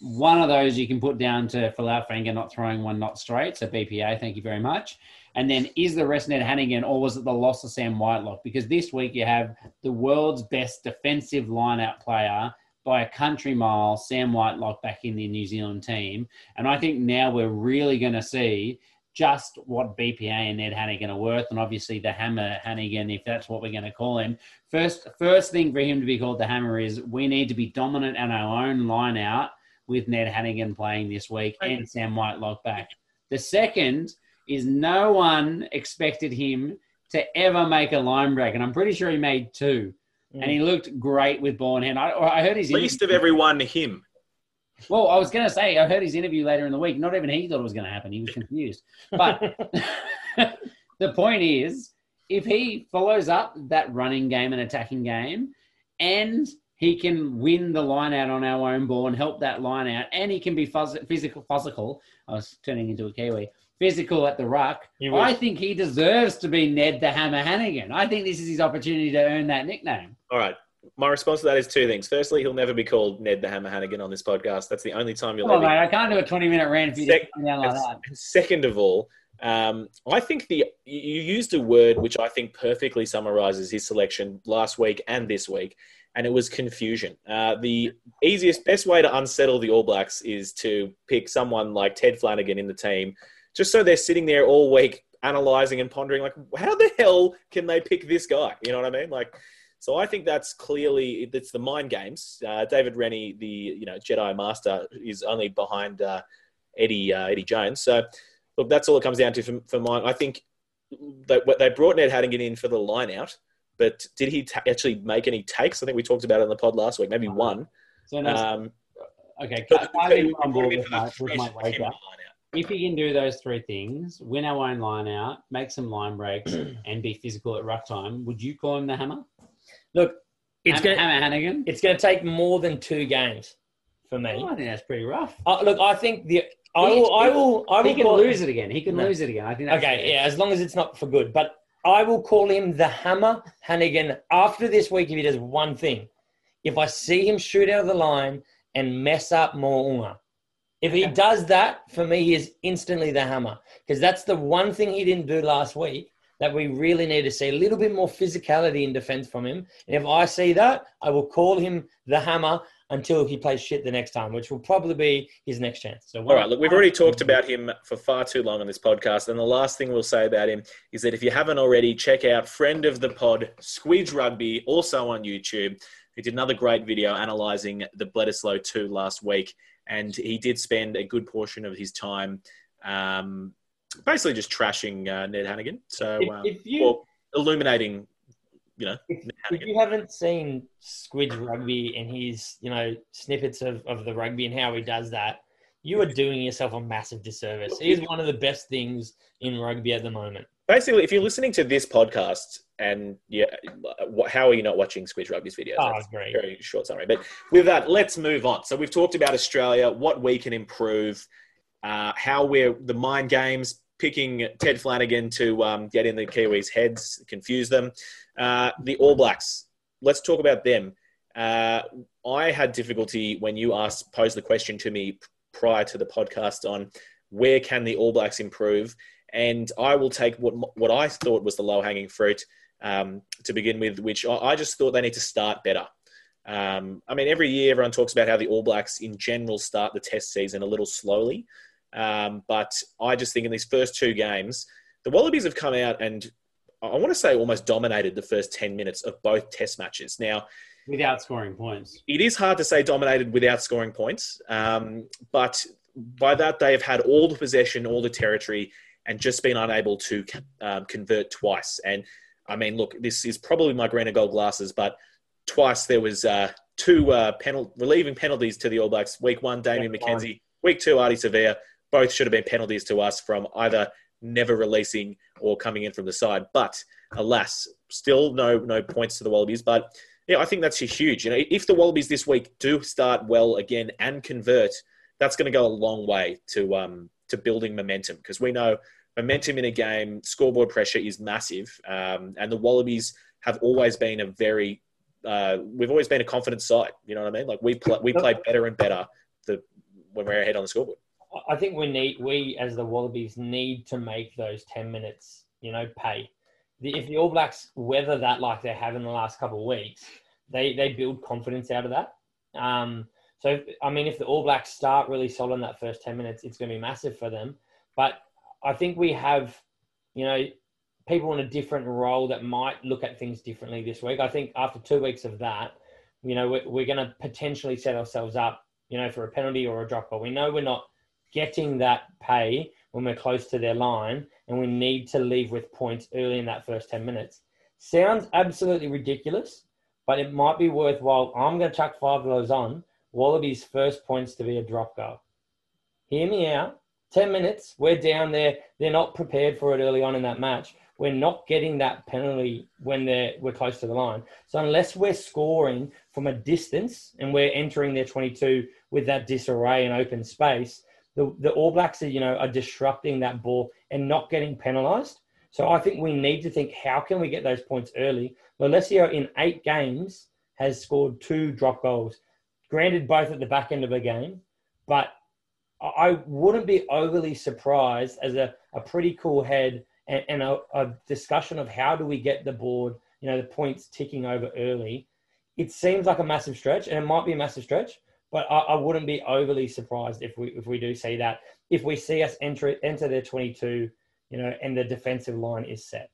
One of those you can put down to Folau Fa'ainga not throwing one not straight. So BPA, thank you very much. And then is the rest Ned Hanigan or was it the loss of Sam Whitelock? Because this week you have the world's best defensive lineout player by a country mile, Sam Whitelock back in the New Zealand team. And I think now we're really going to see just what BPA and Ned Hanigan are worth, and obviously the Hammer Hanigan, if that's what we're going to call him. First, first thing for him to be called the Hammer is we need to be dominant on our own line out with Ned Hanigan playing this week and Sam Whitelock back. The second is no one expected him to ever make a line break, and I'm pretty sure he made two. And he looked great with ball in hand. I, I heard his Least of interview- everyone, him. well, I was going to say, I heard his interview later in the week. Not even he thought it was going to happen. He was confused. But the point is, if he follows up that running game and attacking game, and he can win the line out on our own ball and help that line out, and he can be physical, physical. I was turning into a Kiwi. Physical at the ruck. I think he deserves to be Ned the Hammer Hanigan. I think this is his opportunity to earn that nickname. All right. My response to that is two things. Firstly, he'll never be called Ned the Hammer Hanigan on this podcast. That's the only time you'll Come on, ever mate. I can't do a 20 minute rant if you Sec- just come down like second of all, um, I think the you you used a word which I think perfectly summarizes his selection last week and this week, and it was confusion. Uh, the easiest, best way to unsettle the All Blacks is to pick someone like Ted Flanagan in the team, just so they're sitting there all week analyzing and pondering, like, how the hell can they pick this guy? You know what I mean? Like, so I think that's clearly it's the mind games. Uh, David Rennie, the you know Jedi Master, is only behind uh, Eddie uh, Eddie Jones. So look, that's all it comes down to for, for mine. I think they, they brought Ned Hanigan in for the line out, but did he ta actually make any takes? I think we talked about it in the pod last week, maybe one. So, no, Um, okay, but I they think brought I'm on him board in with for the my, with threat my of him wager. in the line out. if he can do those three things, win our own line out, make some line breaks, and be physical at ruck time, would you call him the hammer? Look, it's Hammer, gonna hammer Hanigan. it's gonna take more than two games for me. Oh, I think that's pretty rough. Uh, look, I think the I He- will I will I will He can lose it again. He can No. lose it again. I think. Okay, fair. yeah, as long as it's not for good. But I will call him the Hammer Hanigan after this week if he does one thing. If I see him shoot out of the line and mess up Mo'unga. If he does that, for me, he is instantly the hammer. Because that's the one thing he didn't do last week that we really need to see. A little bit more physicality in defense from him. And if I see that, I will call him the hammer until he plays shit the next time, which will probably be his next chance. So All right, look, we've already talked about him for far too long on this podcast, and the last thing we'll say about him is that if you haven't already, check out friend of the pod, Squidge Rugby, also on YouTube, He did another great video analysing the Bledisloe 2 last week, and he did spend a good portion of his time um, basically just trashing uh, Ned Hanigan, so um, if you illuminating, you know, if, if you haven't seen Squidge rugby and his, you know, snippets of, of the rugby and how he does that, you are doing yourself a massive disservice. He is one of the best things in rugby at the moment. Basically, if you're listening to this podcast and yeah, how are you not watching Squidge Rugby's videos? Oh, That's agree. very short summary. But with that, let's move on. So we've talked about Australia, what we can improve, uh, how we're the mind games, picking Ted Flanagan to um, get in the Kiwis' heads, confuse them. Uh, the All Blacks. Let's talk about them. Uh, I had difficulty when you asked posed the question to me prior to the podcast on where can the All Blacks improve, and I will take what what I thought was the low hanging fruit um, to begin with, which I, just thought they need to start better. Um, I mean, every year everyone talks about how the All Blacks in general start the Test season a little slowly, um, but I just think in these first two games, the Wallabies have come out and I want to say almost dominated the first ten minutes of both Test matches. Now without scoring points. it is hard to say dominated without scoring points, um, but by that they have had all the possession, all the territory, and just been unable to um, convert twice. And I mean, look, this is probably my green and gold glasses, but twice there was uh, two uh, penal- relieving penalties to the All Blacks. Week one, Damian Yeah, McKenzie. Week two, Ardie Savea. Both should have been penalties to us from either never releasing or coming in from the side. But alas, still no no points to the Wallabies. But yeah, I think that's huge. You know, if the Wallabies this week do start well again and convert, that's going to go a long way to um, to building momentum because we know momentum in a game, scoreboard pressure is massive, um, and the Wallabies have always been a very uh, we've always been a confident side. You know what I mean? Like we play, we play better and better the when we're ahead on the scoreboard. I think we need we as the Wallabies need to make those ten minutes, you know, pay. The, if the All Blacks weather that like they have in the last couple of weeks, they they build confidence out of that. Um, so I mean, if the All Blacks start really solid in that first ten minutes, it's going to be massive for them. But I think we have, you know, people in a different role that might look at things differently this week. I think after two weeks of that, you know, we're, we're going to potentially set ourselves up, you know, for a penalty or a drop ball. We know we're not getting that pay when we're close to their line, and we need to leave with points early in that first 10 minutes. Sounds absolutely ridiculous, but it might be worthwhile. I'm going to chuck five of those on. Wallabies' first points to be a drop goal. Hear me out. 10 minutes, we're down there. They're not prepared for it early on in that match. We're not getting that penalty when they're, we're close to the line. So, unless we're scoring from a distance and we're entering their 22 with that disarray and open space, the, the All Blacks are, you know, are disrupting that ball and not getting penalised. So I think we need to think, how can we get those points early? Lolesio in eight games has scored two drop goals. Granted, both at the back end of a game, but I wouldn't be overly surprised as a, a pretty cool head and, and a, a discussion of how do we get the board, you know, the points ticking over early. It seems like a massive stretch, and it might be a massive stretch, but I, I wouldn't be overly surprised if we if we do see that. If we see us enter enter their 22, you know, and the defensive line is set.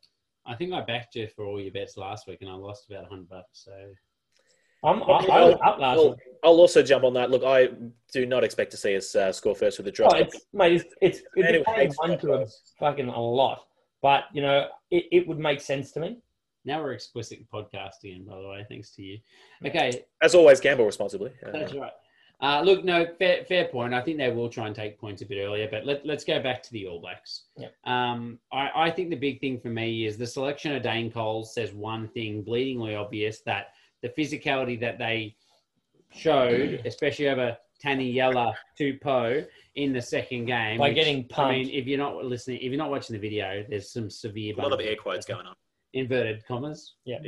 I think I backed you for all your bets last week, and I lost about hundred bucks. So I'm, I, I was up last I'll. I'll also jump on that. Look, I do not expect to see us uh, score first with a drop. Oh, it's, mate, it's, it's, it's Anyway, paying it's one to a fucking a lot. But, you know, it, it would make sense to me. now we're explicit podcasting, by the way, thanks to you. Okay, As always, gamble responsibly. Uh, That's right. Uh, look, no, fair, fair point. I think they will try and take points a bit earlier, but let, let's go back to the All Blacks. Yep. Um, I, I think the big thing for me is the selection of Dane Coles says one thing, bleedingly obvious, that the physicality that they showed, especially over Taniela Tupou in the second game. By which, getting I mean, if you're not listening, if you're not watching the video, there's some severe A lot of air quotes going on. inverted commas. Yeah.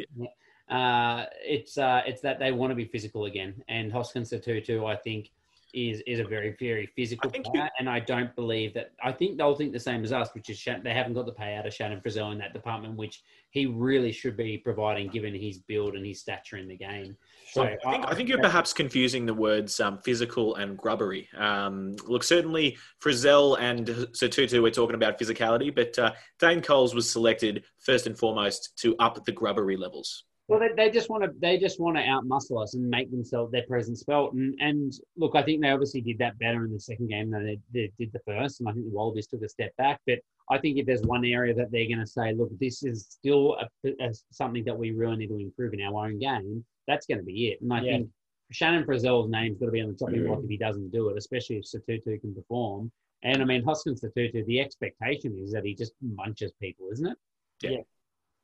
Uh, it's uh, it's that they want to be physical again, and Hoskins Sotutu, I think, is is a very very physical I player, and I don't believe that. I think they'll think the same as us, which is they haven't got the payout of Shannon Frizzell in that department, which he really should be providing given his build and his stature in the game. So I think, I think you're perhaps confusing the words um, physical and grubbery. Um, look, certainly Frizzell and Sotutu, we're talking about physicality, but uh, Dane Coles was selected first and foremost to up the grubbery levels. Well, they, they just want to they just want to outmuscle us and make themselves their presence felt. And and look, I think they obviously did that better in the second game than they, they did the first. And I think the Wallabies took a step back. But I think if there's one area that they're going to say, look, this is still a, a, something that we really need to improve in our own game, that's going to be it. And I Yeah. think Shannon Frizzell's name's got to be on the top of chopping block if he doesn't do it, especially if Sotutu can perform. And I mean, Hoskins Sotutu, the expectation is that he just munches people, isn't it?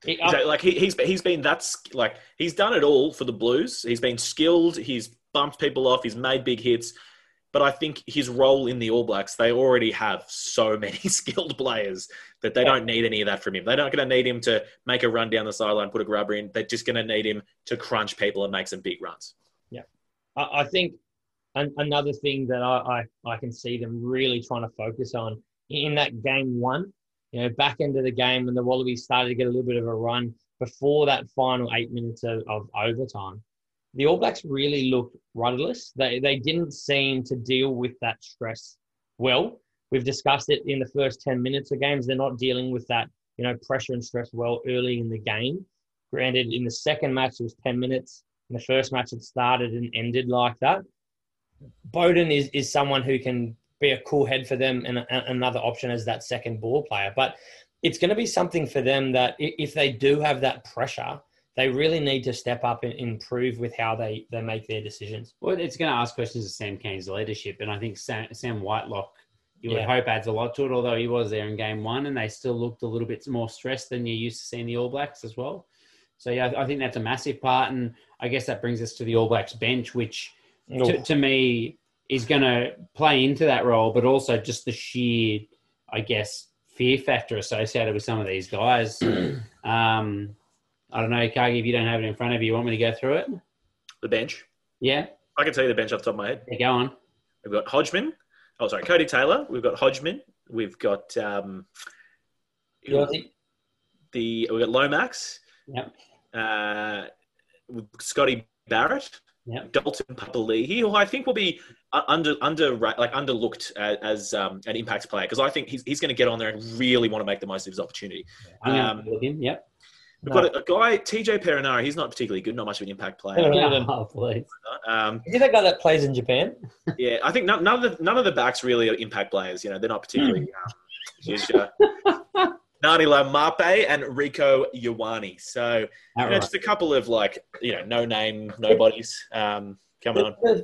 It- Exactly. Um, like he, he's he's been that's like he's done it all for the Blues. He's been skilled. He's bumped people off. He's made big hits. But I think his role in the All Blacks, they already have so many skilled players that they don't need any of that from him. They're not going to need him to make a run down the sideline, put a grubber in. They're just going to need him to crunch people and make some big runs. I, I think an, another thing that I, I, I can see them really trying to focus on in that game one, you know, back into the game when the Wallabies started to get a little bit of a run before that final eight minutes of, of overtime, the All Blacks really looked rudderless. They, they didn't seem to deal with that stress well. We've discussed it in the first 10 minutes of games. They're not dealing with that, you know, pressure and stress well early in the game. Granted, in the second match, it was 10 minutes. In the first match, it started and ended like that. Beauden is, is someone who can be a cool head for them and a, another option as that second ball player. But it's going to be something for them that if they do have that pressure, they really need to step up and improve with how they, they make their decisions. Well, it's going to ask questions of Sam Cane's leadership, and I think Sam, Sam Whitelock, you would Yeah. hope adds a lot to it. Although he was there in game one, and they still looked a little bit more stressed than you're used to see in the All Blacks as well. So yeah, I think that's a massive part, and I guess that brings us to the All Blacks bench, which to, to me is going to play into that role, but also just the sheer, I guess, fear factor associated with some of these guys. um, I don't know, Cargie, if you don't have it in front of you, you want me to go through it? The bench. Yeah, I can tell you the bench off the top of my head. yeah go on. We've got Hodgman. Oh, sorry, Codie Taylor. We've got Hodgman. We've got um, the we've got Lomax. Yep. Uh, Scotty Barrett. Yep. Dalton Papali'i, who I think will be uh, under under like underlooked as, as um, an impact player because I think he's, he's going to get on there and really want to make the most of his opportunity. I'm Um, with him. Yep. We've got a, a guy, TJ Perenara. He's not particularly good, not much of an impact player. Yeah. Yeah. Oh, please. Um, Is he that guy that plays in Japan? yeah, I think none, none of the none of the backs really are impact players. You know, they're not particularly um, huge. Uh, Ngani Laumape and Rieko Ioane. So you know, Outright. just a couple of like you know no name nobodies um, coming on. The,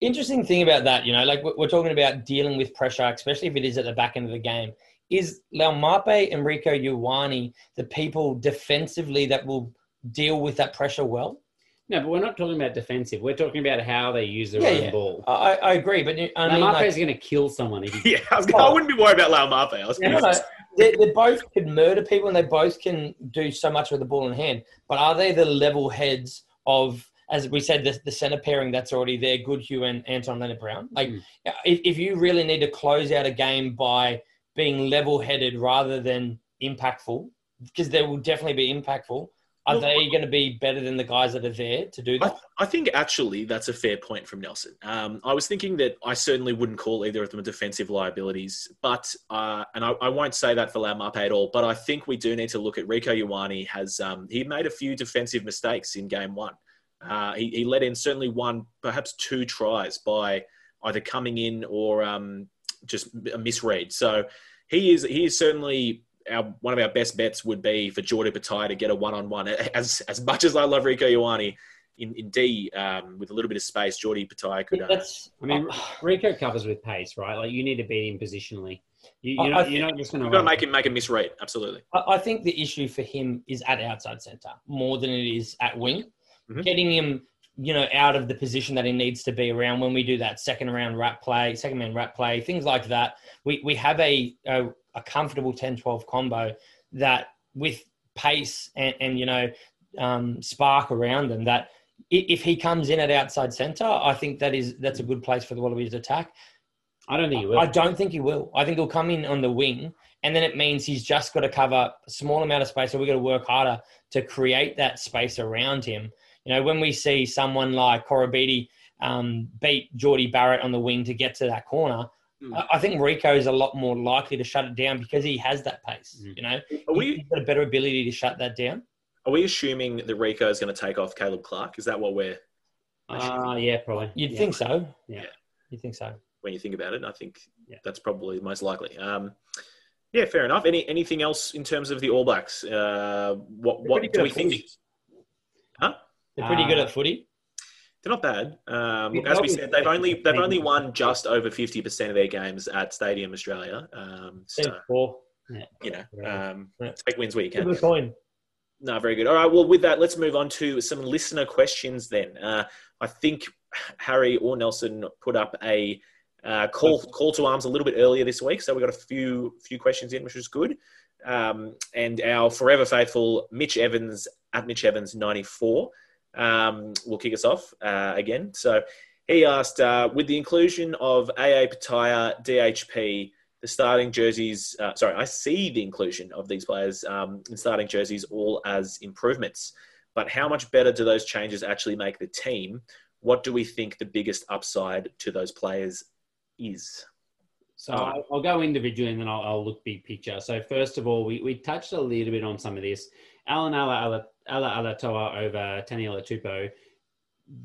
the interesting thing about that, you know, like we're we're talking about dealing with pressure, especially if it is at the back end of the game, is Laumape and Rieko Ioane the people defensively that will deal with that pressure well? No, but we're not talking about defensive. We're talking about how they use their Yeah, own yeah. ball. I, I agree, but I I mean, Marpe's like, going to kill someone if he Yeah, I, was, I wouldn't be worried about Laumape. I was no, no, they, they both can murder people and they both can do so much with the ball in hand. But are they the level heads of, as we said, the, the center pairing that's already there, Goodhue and Anton Lienert-Brown? Like, Mm. if, if you really need to close out a game by being level headed rather than impactful, because they will definitely be impactful, are Well, they going to be better than the guys that are there to do I, that? I think actually that's a fair point from Nelson. Um, I was thinking that I certainly wouldn't call either of them defensive liabilities, but uh, and I, I won't say that for Laumape at all. But I think we do need to look at Rieko Ioane. Has um, he made a few defensive mistakes in game one? Uh, he, he let in certainly one, perhaps two tries by either coming in or um, just a misread. So he is he is certainly our one of our best bets would be for Jordan Petaia to get a one on one. As as much as I love Rieko Ioane, in, in D um, with a little bit of space, Geordie Petaia could. Uh, That's, I mean, Rieko covers with pace, right? Like you need to beat him positionally. You, you're, not, I you're not just going you've got to make him make a misread. Absolutely. I I think the issue for him is at outside centre more than it is at wing. Mhm. Getting him, you know, out of the position that he needs to be around when we do that second round wrap play, second man wrap play, things like that. We, we have a, a, a comfortable 10 12 combo that with pace and, and you know, um, spark around them that if he comes in at outside centre, I think that is that's a good place for the Wallabies attack. I don't think he will. I don't think he will. I think he'll come in on the wing, and then it means he's just got to cover a small amount of space, so we've got to work harder to create that space around him. You know, when we see someone like Koroibete um, beat Jordie Barrett on the wing to get to that corner, Hmm. I, I think Rieko is a lot more likely to shut it down because he has that pace. Mhm. You know, Are we he's got a better ability to shut that down. are we assuming that Rieko is going to take off Caleb Clarke? Is that what we're Uh, yeah, probably. You'd Yeah. think so. Yeah. you think so. when you think about it? I think Yeah. that's probably most likely. Um, yeah, fair enough. Any anything else in terms of the All Blacks? Uh, what what do we at think? Huh? They're pretty good Uh, at footy. They're not bad. Um, look, as we said, they've only they've only won just over fifty percent of their games at Stadium Australia. Um, so Four. you know, Yeah. um, take wins where you can. a coin. No, very good. All right. Well, with that, let's move on to some listener questions then. Uh, I think Harry or Nelson put up a uh, call call to arms a little bit earlier this week, so we got a few few questions in, which was good. Um, and our forever faithful Mitch Evans at Mitch Evans ninety four um, will kick us off uh, again. So he asked, uh, with the inclusion of AA Petaia, DHP, the starting jerseys. Uh, sorry, I see the inclusion of these players um, in starting jerseys all as improvements. But how much better do those changes actually make the team? What do we think the biggest upside to those players is? So I'll, I'll go individually and then I'll, I'll look big picture. So first of all, we, we touched a little bit on some of this. Allan Ala Ala Alatoa over Taniela Tupou.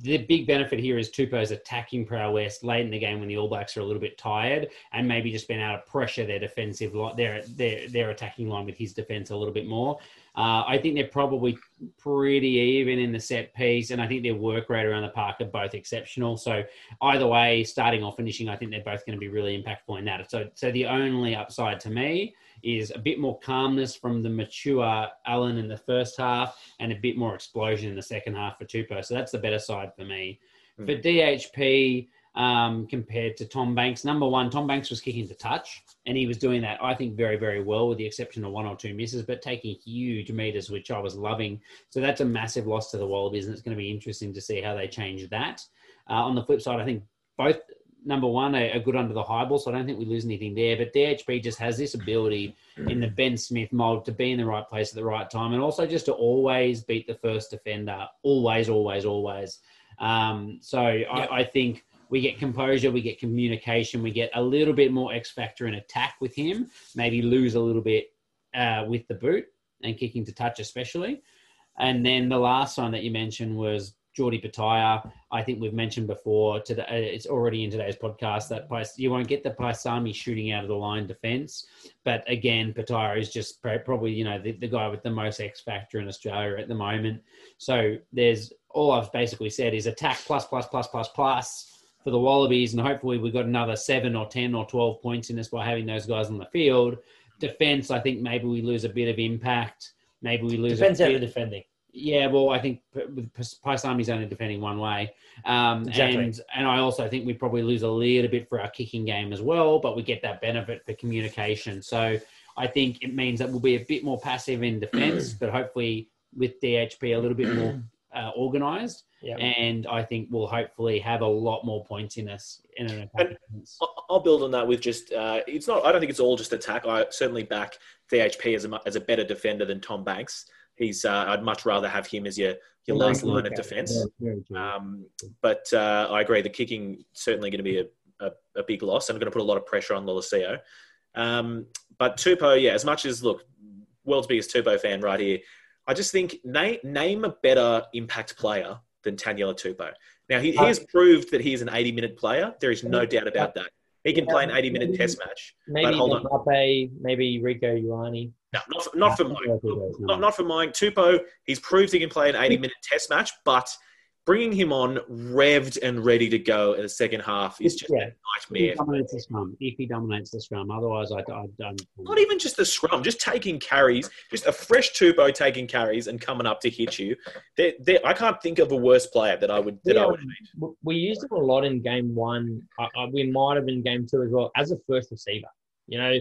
The big benefit here is Tupou's attacking prowess late in the game when the All Blacks are a little bit tired and maybe just been able to pressure their defensive line, their their their attacking line with his defense a little bit more. Uh, I think they're probably pretty even in the set piece, and I think their work rate around the park are both exceptional. So either way, starting or finishing, I think they're both going to be really impactful in that. So, so the only upside to me is a bit more calmness from the mature Allan in the first half, and a bit more explosion in the second half for Tupou. So that's the better side for me. Mm. For DHP, um, compared to Tom Banks, number one, Tom Banks was kicking to touch, and he was doing that, I think, very, very well, with the exception of one or two misses, but taking huge meters, which I was loving. So that's a massive loss to the Wallabies, and it's going to be interesting to see how they change that. Uh, on the flip side, I think both number one are, are good under the high ball, so I don't think we lose anything there. But DHP just has this ability in the Ben Smith mold to be in the right place at the right time, and also just to always beat the first defender, always, always, always. Um, so I, I think we get composure, we get communication, we get a little bit more X factor in attack with him. Maybe lose a little bit uh, with the boot and kicking to touch, especially. And then the last one that you mentioned was Geordie Petaia. I think we've mentioned before. To the, uh, it's already in today's podcast that Pais- you won't get the Paisami shooting out of the line defence, but again, Petaia is just pr- probably you know the, the guy with the most X factor in Australia at the moment. So there's all I've basically said is attack plus plus plus plus plus for the Wallabies, and hopefully we've got another seven or ten or twelve points in this by having those guys on the field. Defense, I think maybe we lose a bit of impact. Maybe we lose. Depends a how bit, they're defending. Yeah, well, I think Paisami's only defending one way, um, Exactly. and and I also think we probably lose a little bit for our kicking game as well, but we get that benefit for communication. So I think it means that we'll be a bit more passive in defence, but hopefully with DHP a little bit more uh, organised, Yeah. and I think we'll hopefully have a lot more points in us in an attack. I'll build on that with just uh, it's not. I don't think it's all just attack. I certainly back DHP as a as a better defender than Tom Banks. He's. Uh, I'd much rather have him as your your last line of defence. Um, but uh, I agree, the kicking certainly going to be a, a, a big loss and going to put a lot of pressure on Lolesio. Um, but Tupou, yeah, as much as look, world's biggest Tupou fan right here. I just think name name a better impact player than Taniela Tupou. Now he, he has proved that he is an 80 minute player. There is no doubt about that. He can play an 80 minute test match. Maybe hold on. Maybe Rieko Ioane. No, not for, not for mine. Not, not for mine. Tupou, he's proved he can play an 80 minute test match, but bringing him on revved and ready to go in the second half is just Yeah. a If he nightmare. dominates the scrum, if he dominates the scrum, otherwise I, I don't. Not even just the scrum, just taking carries, just a fresh Tupou taking carries and coming up to hit you. They're, they're, I can't think of a worse player that I would that I would. We used him a lot in game one. Uh, uh, we might have in game two as well as a first receiver. You know,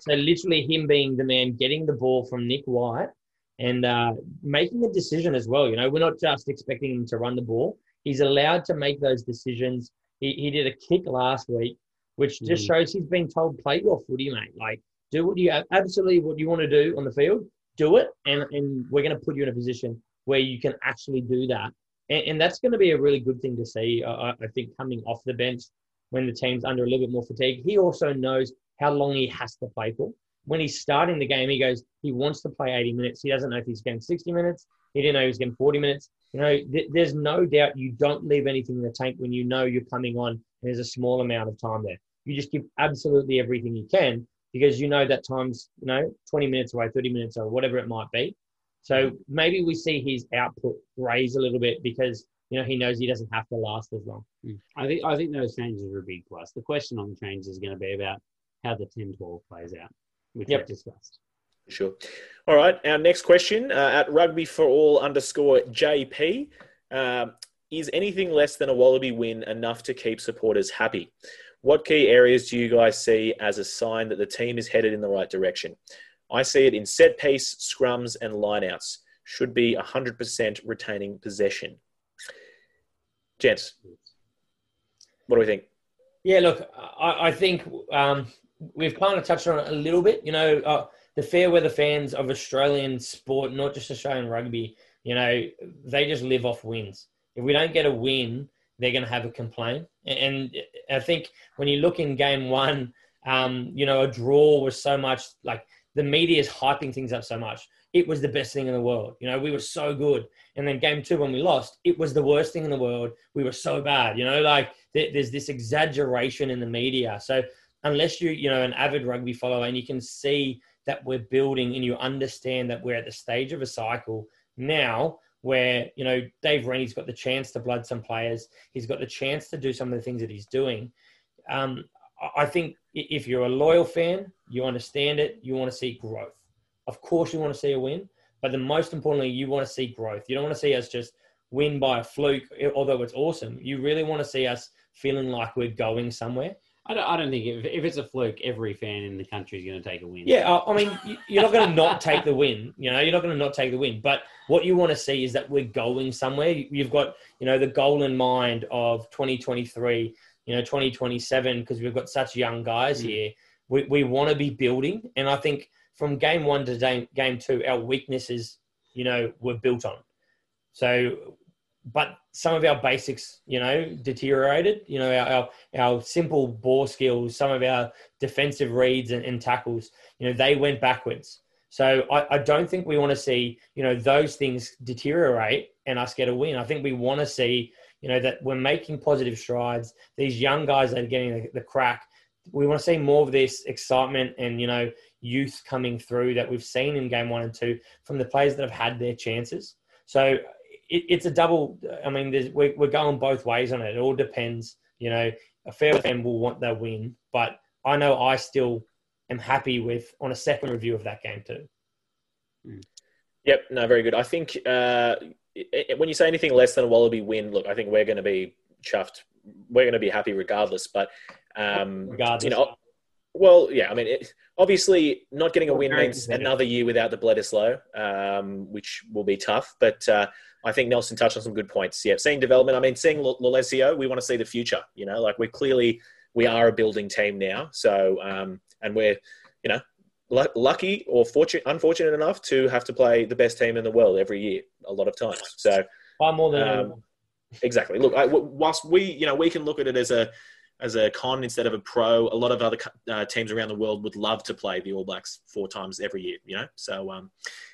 so literally him being the man getting the ball from Nick White and uh, making a decision as well. You know, we're not just expecting him to run the ball. He's allowed to make those decisions. He, he did a kick last week, which just Mhm. shows he's been told, play your footy, mate. Like, do what you absolutely what you want to do on the field, do it, and, and we're going to put you in a position where you can actually do that. And, and that's going to be a really good thing to see, uh, I I think, coming off the bench when the team's under a little bit more fatigue. He also knows how long he has to play for. When he's starting the game, he goes, he wants to play 80 minutes. He doesn't know if he's getting 60 minutes. He didn't know he was getting 40 minutes. You know, th- there's no doubt you don't leave anything in the tank when you know you're coming on and there's a small amount of time there. You just give absolutely everything you can because you know that time's, you know, 20 minutes away, 30 minutes or whatever it might be. So maybe we see his output raise a little bit because, you know, he knows he doesn't have to last as long. Mm. I think I think those changes are a big plus. The question on the changes is going to be about how the 10-12 plays out, which Yep. we've discussed. Sure. All right. Our next question uh, at rugby for all underscore JP um, is anything less than a Wallaby win enough to keep supporters happy? What key areas do you guys see as a sign that the team is headed in the right direction? I see it in set piece, scrums, and lineouts. Should be 100% retaining possession. Gents, what do we think? Yeah, look, I, I think um, we've kind of touched on it a little bit. You know, uh, the fair weather fans of Australian sport, not just Australian rugby, you know, they just live off wins. If we don't get a win, they're going to have a complaint. And I think when you look in game one, um, you know, a draw was so much like the media is hyping things up so much. It was the best thing in the world. You know, we were so good. And then game two, when we lost, it was the worst thing in the world. We were so bad. You know, like there's this exaggeration in the media. So unless you, you know, an avid rugby follower and you can see that we're building and you understand that we're at the stage of a cycle now where, you know, Dave Rennie's got the chance to blood some players. He's got the chance to do some of the things that he's doing. Um, I- I think if you're a loyal fan, you understand it, you want to see growth. Of course, you want to see a win, but the most importantly, you want to see growth. You don't want to see us just win by a fluke, although it's awesome. You really want to see us feeling like we're going somewhere. I don't, I don't think if, if it's a fluke, every fan in the country is going to take a win. Yeah, I I mean, you- you're not going to not take the win. You know, you're not going to not take the win. But what you want to see is that we're going somewhere. You've got, you know, the goal in mind of 2023, you know, 2027, because we've got such young guys Mm. here. We, we want to be building. And I think from game one to game, game two, our weaknesses, you know, were built on. So, but some of our basics, you know, deteriorated. You know, our, our, our simple ball skills, some of our defensive reads and, and tackles, you know, they went backwards. So I, I don't think we want to see, you know, those things deteriorate and us get a win. I think we want to see, you know, that we're making positive strides. These young guys that are getting the, the crack. We want to see more of this excitement and, you know, youth coming through that we've seen in game one and two from the players that have had their chances. So it, it's a double. I mean, there's, we're, we're going both ways on it. It all depends. You know, a fair fan will want that win, but I know I still am happy with on a second review of that game too. Yep, no, very good. I think uh, i- i- when you say anything less than a Wallaby win, look, I think we're going to be chuffed. We're going to be happy regardless. But um, Regardless, you know, well, yeah, I mean, it, obviously, not getting a win means another year without the Bledisloe, um, which will be tough. But uh, I think Nelson touched on some good points. Yeah, seeing development. I mean, seeing Lolesio, we want to see the future. You know, like we're clearly we are a building team now. So, um, and we're, you know, lu- lucky or fortunate, unfortunate enough to have to play the best team in the world every year, a lot of times. So, far more than Um, exactly. Look, I, whilst we, you know, we can look at it as a as a con instead of a pro. A lot of other uh, teams around the world would love to play the All Blacks four times every year. You know, so um,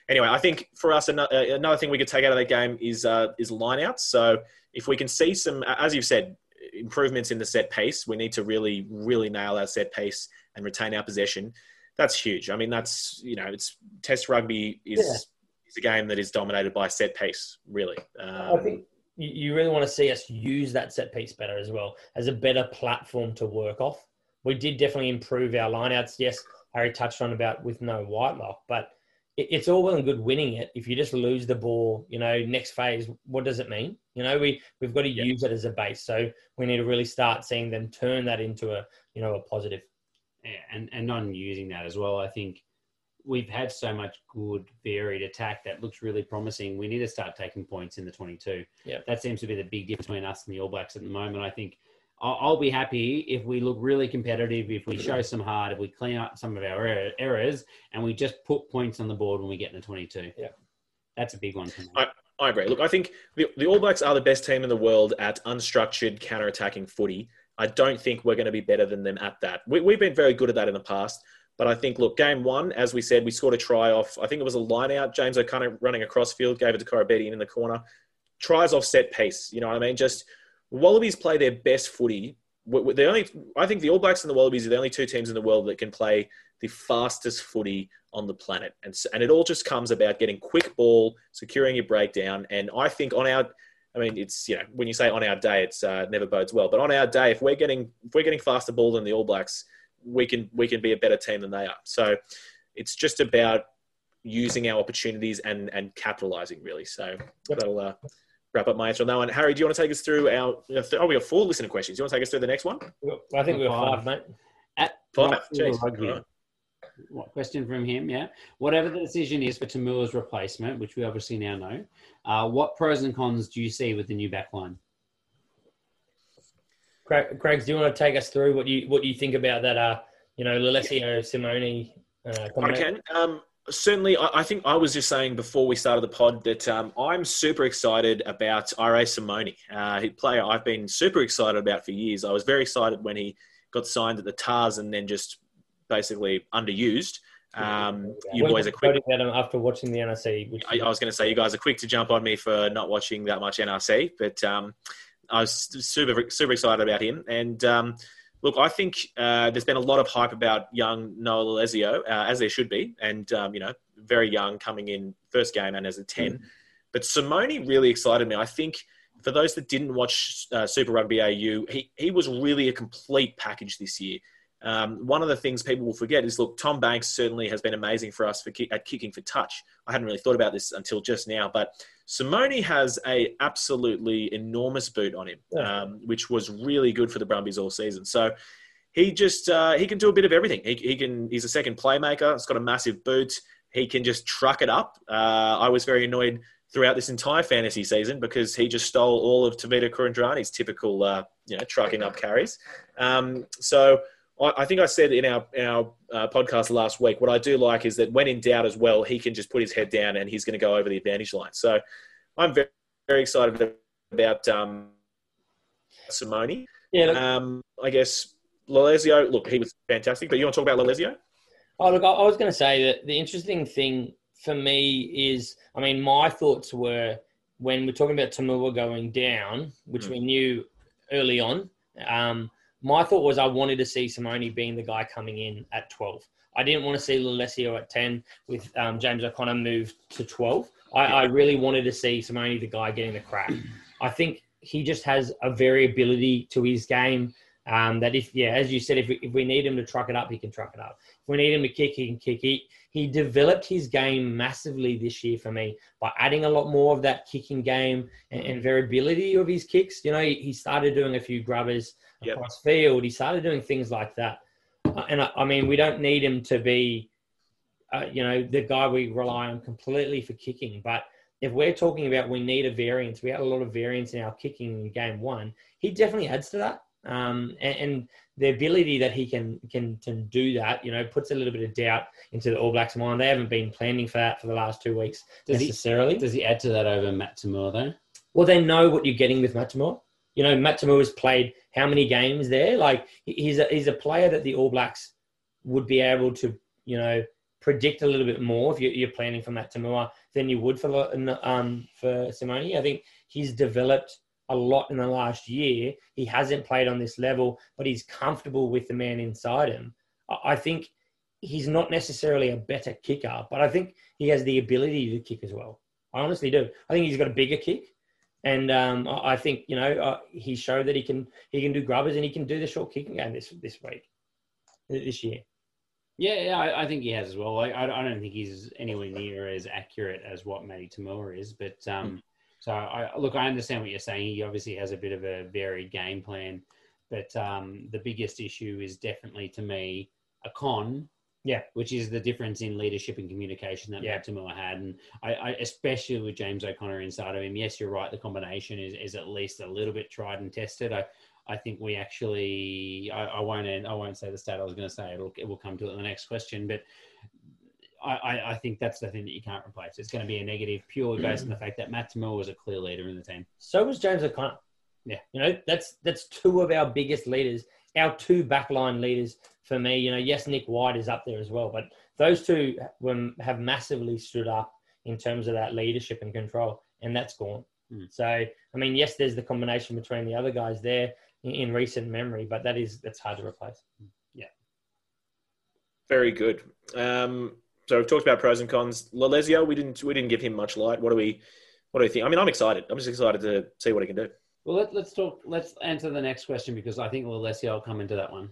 anyway, I think for us another, another thing we could take out of that game is uh, is lineouts. So if we can see some, as you've said, improvements in the set pace, we need to really, really nail our set pace and retain our possession. That's huge. I mean, that's you know, it's Test rugby is Yeah. is a game that is dominated by set pace. Really, I um, think you you really want to see us use that set piece better as well as a better platform to work off. We did definitely improve our lineouts. Yes, Harry touched on about with no Whitelock, but it, it's all well and good winning it. If you just lose the ball, you know, next phase, what does it mean? You know, we we've got to Yeah. use it as a base. So we need to really start seeing them turn that into a you know a positive. Yeah, and and on using that as well, I think we've had so much good varied attack that looks really promising. We need to start taking points in the 22. Yeah. that seems to be the big difference between us and the All Blacks at the moment. I think I'll, I'll be happy if we look really competitive, if we show some heart, if we clean up some of our error, errors, and we just put points on the board when we get in the 22. Yeah. that's a big one for me. I- I agree. Look, I think the, the All Blacks are the best team in the world at unstructured counter-attacking footy. I don't think we're going to be better than them at that. We, we've been very good at that in the past. But I think, look, game one, as we said, we scored a try off. I think it was a line out. James O'Connor running across field, gave it to Koroibete in the corner. Tries off set pace. You know what I mean? Just Wallabies play their best footy. The only, I think the All Blacks and the Wallabies are the only two teams in the world that can play the fastest footy on the planet. And, and it all just comes about getting quick ball, securing your breakdown. And I think on our, I mean, it's, you know, when you say on our day, it's uh, never bodes well. But on our day, if we're getting, if we're getting faster ball than the All Blacks, we can, we can be a better team than they are. So it's just about using our opportunities and, and capitalizing really. So that'll uh, wrap up my answer on that one. Harry, do you want to take us through our, oh, we got four listener questions. Do you want to take us through the next one? I think we're Five. five, mate. At Five. Rock Jeez. Rugby. All right. What question from him? Yeah. Whatever the decision is for To'omua's replacement, which we obviously now know, uh, what pros and cons do you see with the new backline? Craig, Craigs, do you want to take us through what you what you think about that? Uh, you know, Lolesio Simone. Uh, I can. Um, certainly, I, I think I was just saying before we started the pod that um, I'm super excited about Irae Simone, uh, he player I've been super excited about for years. I was very excited when he got signed at the Tahs and then just basically underused. Um, you When boys are quick. after watching the NRC. Which I, I was going to say you guys are quick to jump on me for not watching that much NRC, but um, I was super super excited about him. And um, look, I think uh, there's been a lot of hype about young Noah Lolesio, uh, as there should be, and um, you know, very young coming in first game and as a ten. But Simone really excited me. I think for those that didn't watch uh, Super Rugby AU, he he was really a complete package this year. Um, one of the things people will forget is look, Tom Banks certainly has been amazing for us for ki- at kicking for touch. I hadn't really thought about this until just now, but Simone has a absolutely enormous boot on him, Yeah. um, which was really good for the Brumbies all season. So he just uh, he can do a bit of everything. He, he can he's a second playmaker. He's got a massive boot. He can just truck it up. Uh, I was very annoyed throughout this entire fantasy season because he just stole all of Tevita Kuridrani's typical uh, you know trucking up carries. Um, so. I I think I said in our our uh, podcast last week, what I do like is that when in doubt as well, he can just put his head down and he's going to go over the advantage line. So I'm very, very excited about um, Simone. yeah, look, Um, I guess Lolesio, look, he was fantastic, but you want to talk about Lolesio? Oh, look, I I was going to say that the interesting thing for me is, I mean, my thoughts were when we're talking about To'omua going down, which Mm. we knew early on. Um, my thought was I wanted to see Simone being the guy coming in at 12. I didn't want to see Lolesio at 10 with um, James O'Connor moved to 12. I, I really wanted to see Simone the guy getting the crack. I think he just has a variability to his game um, that if, yeah, as you said, if we, if we need him to truck it up, he can truck it up. If we need him to kick, he can kick. He, he developed his game massively this year for me by adding a lot more of that kicking game and, and variability of his kicks. You know, he, he started doing a few grubbers Yep. across field. He started doing things like that. Uh, and I, I mean, we don't need him to be, uh, you know, the guy we rely on completely for kicking. But if we're talking about we need a variance, we had a lot of variance in our kicking in game one. He definitely adds to that. Um, and, and the ability that he can can can do that, you know, puts a little bit of doubt into the All Blacks' mind. They haven't been planning for that for the last two weeks Does he- necessarily. Does he add to that over Matt To'omua though? Well, they know what you're getting with Matamor. You know, Matamor has played how many games there? Like he's a, he's a player that the All Blacks would be able to, you know, predict a little bit more if you're, planning for Matamua than you would for um for Simone. I think he's developed a lot in the last year. He hasn't played on this level, but he's comfortable with the man inside him. I think he's not necessarily a better kicker, but I think he has the ability to kick as well. I honestly do. I think he's got a bigger kick And um, I think you know uh, he showed that he can he can do grubbers and he can do the short kicking game this this week, this year. Yeah, yeah, I, I think he has as well. I, I I don't think he's anywhere near as accurate as what Matty To'omua is, but um, so I look, I understand what you're saying. He obviously has a bit of a varied game plan, but um, the biggest issue is definitely to me a con. Yeah. which is the difference in leadership and communication that Yeah. Matt To'omua had, and I, I especially with James O'Connor inside of him. Yes, you're right. The combination is, is at least a little bit tried and tested. I, I think we actually, I, I won't, end, I won't say the stat I was going to say. It'll, it will come to it in the next question, but I, I, think that's the thing that you can't replace. It's going to be a negative purely based on the fact that Matt To'omua was a clear leader in the team. So was James O'Connor. Yeah. You know, that's that's two of our biggest leaders, our two backline leaders for me. You know, yes, Nick White is up there as well, but those two were, have massively stood up in terms of that leadership and control, and that's gone. Hmm. So, I mean, yes, there's the combination between the other guys there in, in recent memory, but that is that's hard to replace. Yeah. Very good. Um, so we've talked about pros and cons. Lolesio, we didn't we didn't give him much light. What do we what do we think? I mean, I'm excited. I'm just excited to see what he can do. Well, let, let's talk. Let's answer the next question because I think Lolesio will come into that one.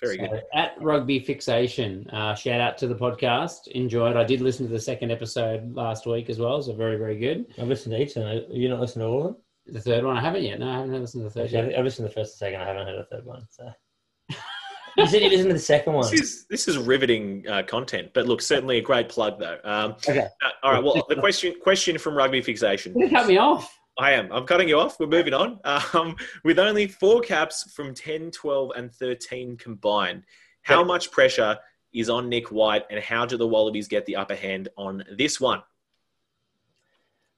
Very So, good. At Rugby Fixation, uh, shout out to the podcast. Enjoyed. I did listen to the second episode last week as well, so very, very good. I've listened to each of them. You not listened to all of them? The third one I haven't yet. No, I haven't listened to the third Actually, yet. I've listened to the first and second. I haven't heard the third one. So. you said you listened to the second one. This is this is riveting uh, content, but look, certainly a great plug though. Um, Okay. uh, all right. Well, the question question from Rugby Fixation. You cut me off. I am. I'm cutting you off. We're moving on. Um, with only four caps from 10, 12, and 13 combined, how much pressure is on Nick White, and how do the Wallabies get the upper hand on this one?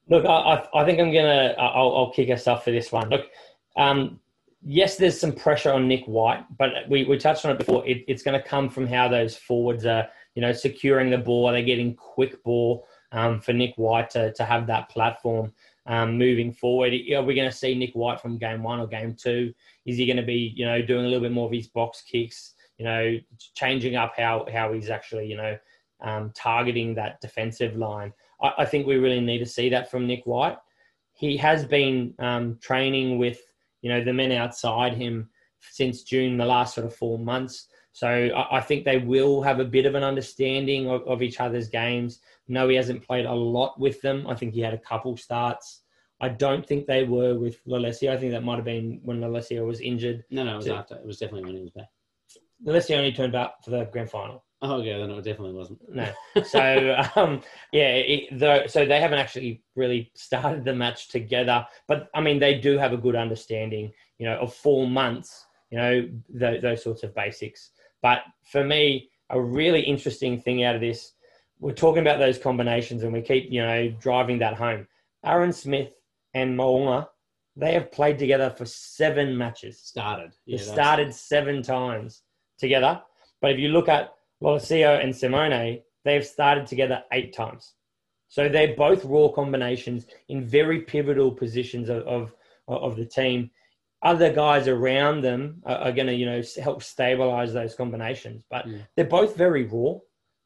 Look, I, I- think I'm gonna. I'll, I'll kick us off for this one. Look, um, yes, there's some pressure on Nick White, but we, we touched on it before. It, it's going to come from how those forwards are, you know, securing the ball. Are They're getting quick ball um, for Nick White to, to have that platform um, moving forward. Are we going to see Nick White from game one or game two? Is he going to be, you know, doing a little bit more of his box kicks? You know, changing up how how he's actually, you know, um, targeting that defensive line. I, I think we really need to see that from Nick White. He has been um, training with you know the men outside him since June, the last sort of four months. So I, I think they will have a bit of an understanding of, of each other's games. No, he hasn't played a lot with them. I think he had a couple starts. I don't think they were with Lolesio. I think that might have been when Lolesio was injured. No, no, it was So- after. It was definitely when he was back. Lolesio only turned up for the grand final. Oh, yeah, then it definitely wasn't. No. So um, yeah, it, the, so they haven't actually really started the match together, but I mean they do have a good understanding, you know, of four months, you know, those sorts of basics. But for me, a really interesting thing out of this, we're talking about those combinations, and we keep you know driving that home. Aaron Smith and Mo'unga, they have played together for seven matches. Started. They Yeah, that's- started seven times together. But if you look at Lolesio and Simone, they've started together eight times. So they're both raw combinations in very pivotal positions of, of, of the team. Other guys around them are, are going to, you know, help stabilize those combinations. But Mm. they're both very raw.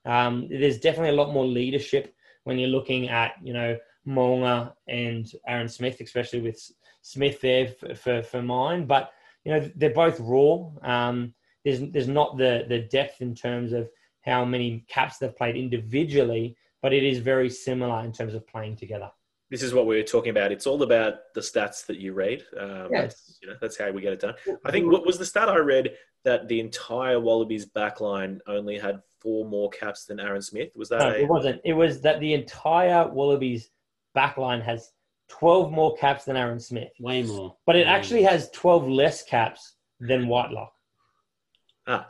Um, there's definitely a lot more leadership when you're looking at, you know, Mo'unga and Aaron Smith, especially with Smith there for, for, for mine. But you know they're both raw. Um, there's there's not the the depth in terms of how many caps they've played individually, but it is very similar in terms of playing together. This is what we were talking about. It's all about the stats that you read. Um, Yeah, that's, you know, that's how we get it done. I think what was the stat I read that the entire Wallabies backline only had four more caps than Aaron Smith. Was that No, a, it wasn't. It was that the entire Wallabies backline has 12 more caps than Aaron Smith, way more. but it Way actually more. has 12 less caps than Whitelock. Ah,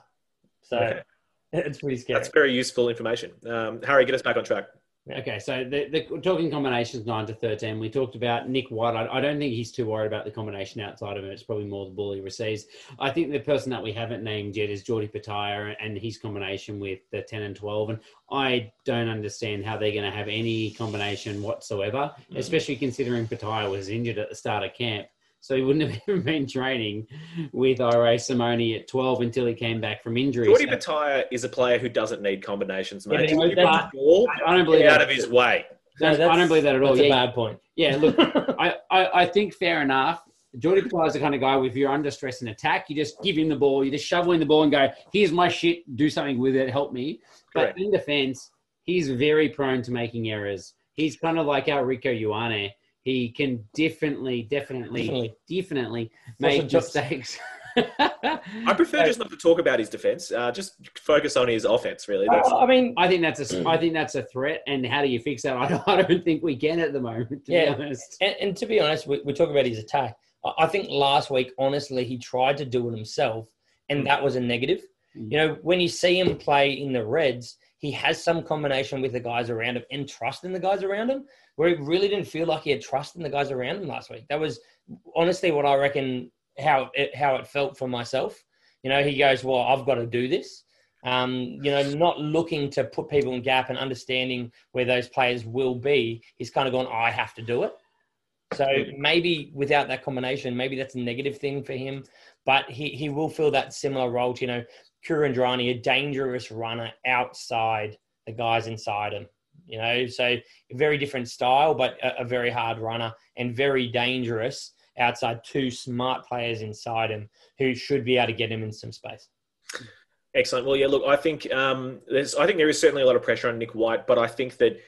So okay. it's pretty scary. That's very useful information. Um, Harry, get us back on track. Okay, so the, the we're talking combinations nine to thirteen. We talked about Nick White. I, I don't think he's too worried about the combination outside of him. It's probably more the ball he receives. I think the person that we haven't named yet is Geordie Petaia and his combination with the ten and twelve. And I don't understand how they're going to have any combination whatsoever, Mm. especially considering Petaia was injured at the start of camp. So he wouldn't have even been training with Irae Simone at 12 until he came back from injury. Jordy So Petaia is a player who doesn't need combinations, Yeah, mate. but Give him that- ball, I don't believe get out of his way. I don't believe that at all. That's a Yeah, bad point. yeah. Look, I, I, I think fair enough. Jordy Petaia is the kind of guy, if you're under stress and attack, you just give him the ball, you just shovel in the ball and go, here's my shit, do something with it, help me. Correct. But in defense, he's very prone to making errors. He's kind of like our Rieko Ioane. He can definitely, definitely, Definitely. definitely make mistakes. I prefer just not to talk about his defense. Uh, just focus on his offense. Really, that's I mean, I think that's a, I think that's a threat. And how do you fix that? I don't, I don't think we can at the moment. To Yeah. be honest. And, and to be honest, we, we talk about his attack. I, I think last week, honestly, he tried to do it himself, and that was a negative. Mm. You know, when you see him play in the Reds, he has some combination with the guys around him and trust in the guys around him, where he really didn't feel like he had trust in the guys around him last week. That was honestly what I reckon how it, how it felt for myself. You know, he goes, "Well, I've got to do this." Um, you know, not looking to put people in gap and understanding where those players will be. He's kind of gone, "I have to do it." So maybe without that combination, maybe that's a negative thing for him. But he, he will fill that similar role to, you know, Kuridrani, a dangerous runner outside the guys inside him. You know, so very different style, but a, a very hard runner and very dangerous outside two smart players inside him who should be able to get him in some space. Excellent. Well, yeah. Look, I think um, there's. I think there is certainly a lot of pressure on Nick White, but I think that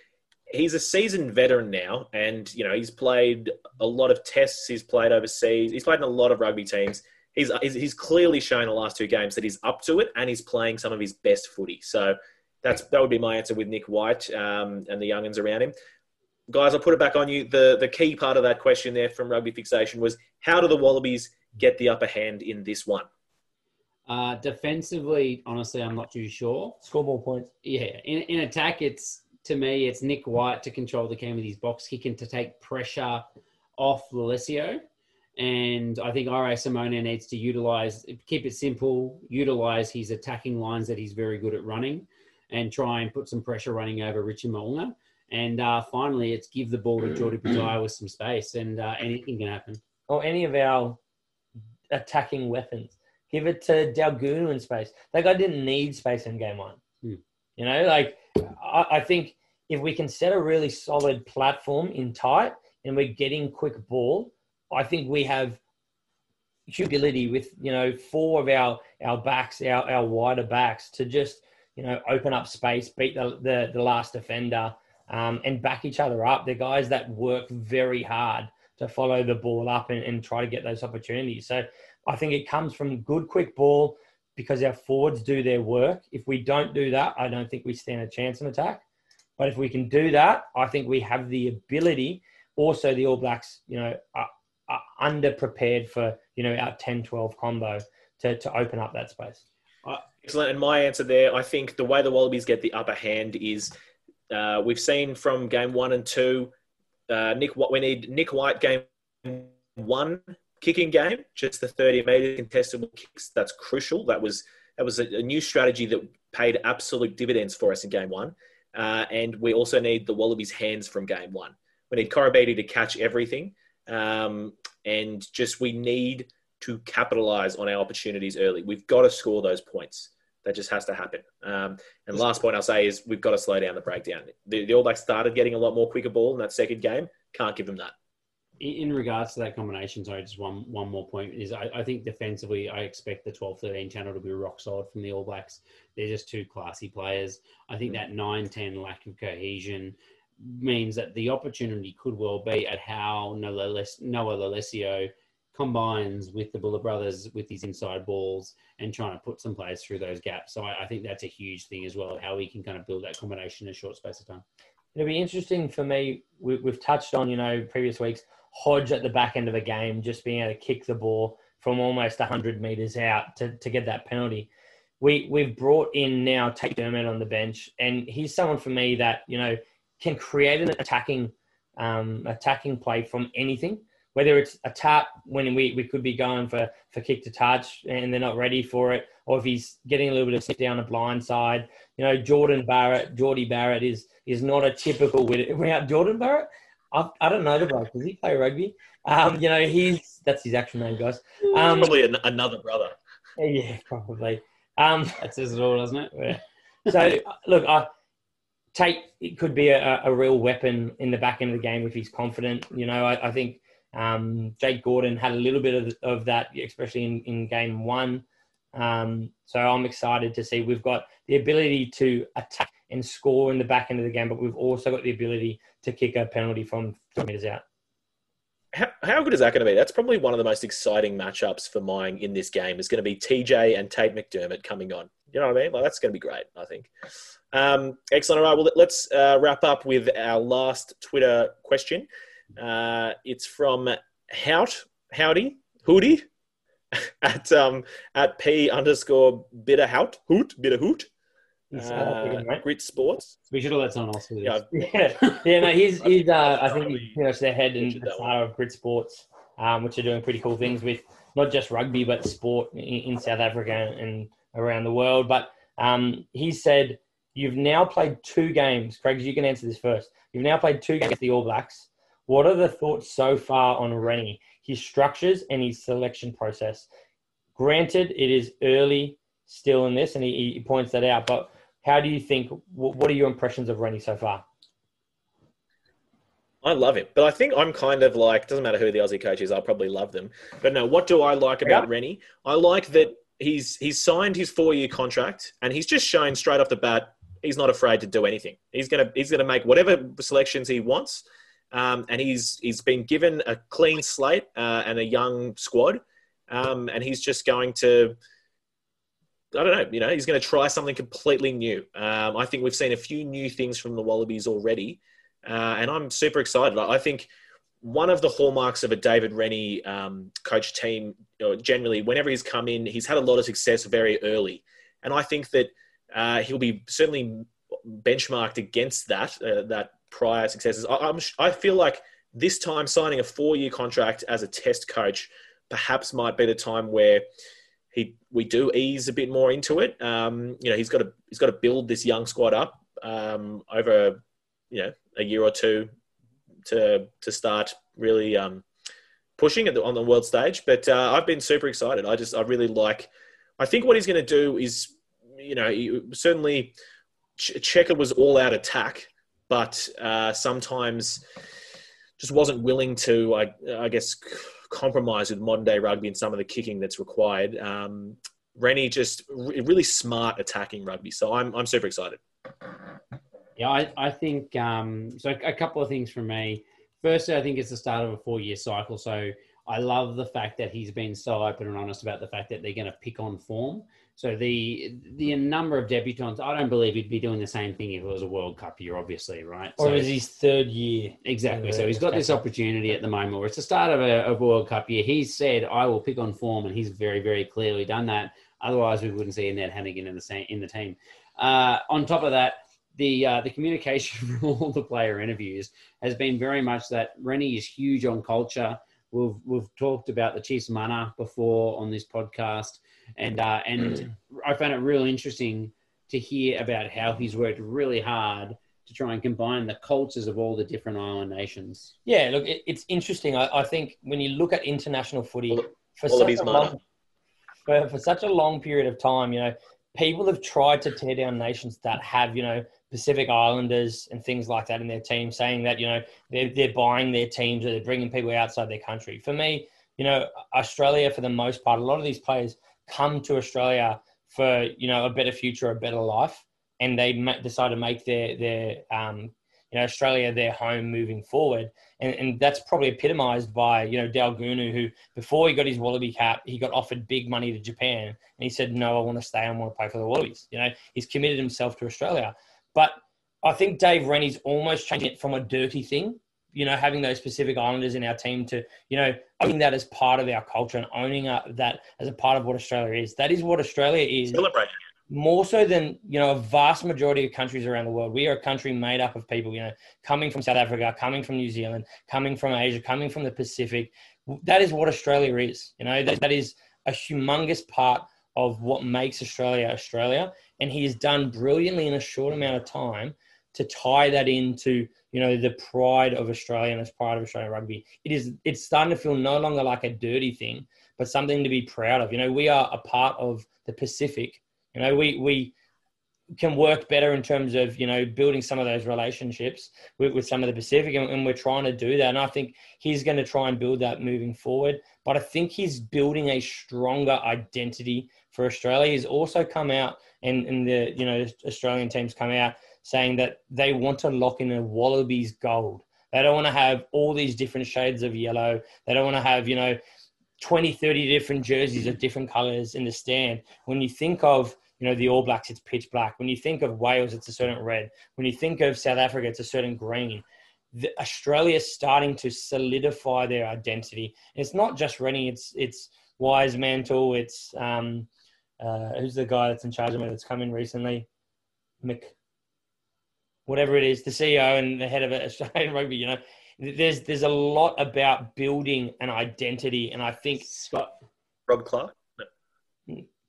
he's a seasoned veteran now, and you know he's played a lot of tests. He's played overseas. He's played in a lot of rugby teams. He's he's, he's clearly shown the last two games that he's up to it, and he's playing some of his best footy. So that's that would be my answer with Nick White um, and the younguns around him. Guys, I'll put it back on you. The the key part of that question there from Rugby Fixation was how do the Wallabies get the upper hand in this one? Uh, defensively, honestly, I'm not too sure. Score more points. Yeah, in, in attack, it's to me, it's Nick White to control the game with his box kicking to take pressure off Lolesio. And I think Irae Simone needs to utilize, keep it simple, utilize his attacking lines that he's very good at running and try and put some pressure running over Richard Mo'unga. And uh, finally, it's give the ball to Jordy Pizarro with some space, and uh, anything can happen. Or any of our attacking weapons. Give it to Daugunu in space. That guy didn't need space in game one. Hmm. You know, like I, I think if we can set a really solid platform in tight and we're getting quick ball, I think we have humility with, you know, four of our, our backs, our, our wider backs to just, you know, open up space, beat the, the, the last defender um, and back each other up. They're guys that work very hard to follow the ball up and, and try to get those opportunities. So I think it comes from good, quick ball because our forwards do their work. If we don't do that, I don't think we stand a chance in attack. But if we can do that, I think we have the ability. Also, the All Blacks, you know, are, underprepared for, you know, our 10 12 combo to, to open up that space. Excellent. And my answer there, I think the way the Wallabies get the upper hand is uh, we've seen from game one and two, uh, Nick. What we need Nick White game one kicking game, just the thirty meter contestable kicks. That's crucial. That was that was a, a new strategy that paid absolute dividends for us in game one. Uh, and we also need the Wallabies hands from game one. We need Koroibete to catch everything, um, and just we need to capitalize on our opportunities early. We've got to score those points. That just has to happen. Um, and last point I'll say is we've got to slow down the breakdown. The, the All Blacks started getting a lot more quicker ball in that second game. Can't give them that. In in regards to that combination, sorry, just one one more point is I, I think defensively, I expect the 12-13 channel to be rock solid from the All Blacks. They're just two classy players. I think that 9-10 lack of cohesion means that the opportunity could well be at how Noah Les- Noah Lolesio combines with the Buller brothers with his inside balls and trying to put some players through those gaps. So I, I think that's a huge thing as well, how we can kind of build that combination in a short space of time. It'll be interesting for me. We, we've touched on, you know, previous weeks, Hodge at the back end of a game, just being able to kick the ball from almost 100 metres out to, to get that penalty. We, we've brought in now Tate Dermot on the bench, and he's someone for me that, you know, can create an attacking um, attacking play from anything, whether it's a tap when we, we could be going for, for kick to touch and they're not ready for it, or if he's getting a little bit of slip down the blind side. You know, Jordan Barrett, Jordie Barrett is is not a typical without Jordan Barrett. I, I don't know the bloke. Does he play rugby? Um, you know, he's that's his actual name, guys. Um, Probably an, another brother. yeah, probably. Um, That says it all, doesn't it? yeah. So look, I Tate it could be a, a real weapon in the back end of the game if he's confident. You know, I, I think um, Jake Gordon had a little bit of, of that, especially in, in game one. Um, so I'm excited to see we've got the ability to attack and score in the back end of the game, but we've also got the ability to kick a penalty from 20 meters out. How, how good is that going to be? That's probably one of the most exciting matchups for mine in this game. Is going to be TJ and Tate McDermott coming on. You know what I mean? Like that's going to be great. I think. Um, excellent. All right. Well, let's uh, wrap up with our last Twitter question. Uh, it's from Hout Howdy Hootie at um, at p underscore bitter hout hoot bitter hoot. Uh, Grit Sports. We should have let someone else do this. Yeah, yeah. No, he's he's. Uh, I think he's you know, the head and the star of Grit Sports, um, which are doing pretty cool things with not just rugby but sport in, in South Africa and around the world. But um, he said you've now played two games. Craig, you can answer this first. You've now played two games with the All Blacks. What are the thoughts so far on Rennie, his structures and his selection process? Granted, it is early still in this, and he, he points that out, but how do you think? What are your impressions of Rennie so far? I love him, but I think I'm kind of like doesn't matter who the Aussie coach is, I'll probably love them. But no, what do I like about yeah. Rennie? I like that he's he's signed his four year contract and he's just shown straight off the bat he's not afraid to do anything. He's gonna he's gonna make whatever selections he wants, um, and he's he's been given a clean slate uh, and a young squad, um, and he's just going to I don't know, you know, he's going to try something completely new. Um, I think we've seen a few new things from the Wallabies already, uh, and I'm super excited. I think one of the hallmarks of a David Rennie um, coach team, know, generally, whenever he's come in, he's had a lot of success very early, and I think that uh, he'll be certainly benchmarked against that uh, that prior successes. I, I'm, I feel like this time signing a four-year contract as a test coach perhaps might be the time where he we do ease a bit more into it. Um, you know, he's got to he's got to build this young squad up um, over you know a year or two to to start really um, pushing the, on the world stage. But uh, I've been super excited. I just I really like. I think what he's going to do is you know he, certainly Cheika was all out attack, but uh, sometimes just wasn't willing to I, I guess compromise with modern day rugby and some of the kicking that's required. Um, Rennie just really smart attacking rugby. So I'm, I'm super excited. Yeah, I, I think um, so. A couple of things from me. Firstly, I think it's the start of a four year cycle. So I love the fact that he's been so open and honest about the fact that they're going to pick on form. So the the number of debutants, I don't believe he'd be doing the same thing if it was a World Cup year, obviously, right? Or so, is his third year? Exactly. So he's got this opportunity at the moment where it's the start of a, a World Cup year. He said, "I will pick on form," and he's very, very clearly done that. Otherwise, we wouldn't see Ned Hanigan in the same in the team. Uh, on top of that, the uh, the communication from all the player interviews has been very much that Rennie is huge on culture. We've we've talked about the Chiefs mana before on this podcast and uh, and I found it really interesting to hear about how he's worked really hard to try and combine the cultures of all the different island nations. Yeah, look, it, it's interesting. I, I, think when you look at international footy for such, a long, for, for such a long period of time, you know, people have tried to tear down nations that have, you know, Pacific Islanders and things like that in their team, saying that you know they're they're buying their teams or they're bringing people outside their country. For me, you know, Australia for the most part, a lot of these players come to Australia for you know a better future, a better life, and they decide to make their their um, you know Australia their home moving forward, and, and that's probably epitomised by you know Daugunu, who before he got his Wallaby cap, he got offered big money to Japan, and he said, "No, I want to stay. I want to play for the Wallabies." You know, he's committed himself to Australia, but I think Dave Rennie's almost changing it from a dirty thing you know, having those Pacific Islanders in our team to, you know, owning that as part of our culture and owning uh, that as a part of what Australia is. That is what Australia is. Celebrating. More so than, you know, a vast majority of countries around the world. We are a country made up of people, you know, coming from South Africa, coming from New Zealand, coming from Asia, coming from the Pacific. That is what Australia is. You know, that, that is a humongous part of what makes Australia Australia. And he has done brilliantly in a short amount of time to tie that into you know the pride of Australia and as pride of Australian rugby. It is it's starting to feel no longer like a dirty thing, but something to be proud of. You know, we are a part of the Pacific. You know, we we can work better in terms of you know building some of those relationships with, with some of the Pacific, and, and, we're trying to do that. And I think he's going to try and build that moving forward. But I think he's building a stronger identity for Australia. He's also come out, and, and the you know Australian teams come out saying that they want to lock in a Wallabies gold. They don't want to have all these different shades of yellow. They don't want to have you know 20, 30 different jerseys of different colors in the stand. When you think of you know, the All Blacks, it's pitch black. When you think of Wales, it's a certain red. When you think of South Africa, it's a certain green. The, Australia's starting to solidify their identity. And it's not just Rennie, it's it's Wisemantel, it's um, uh, who's the guy that's in charge of it that's come in recently? Mick, whatever it is, the CEO and the head of Australian rugby, you know. There's there's a lot about building an identity, and I think Scott Rob Clark.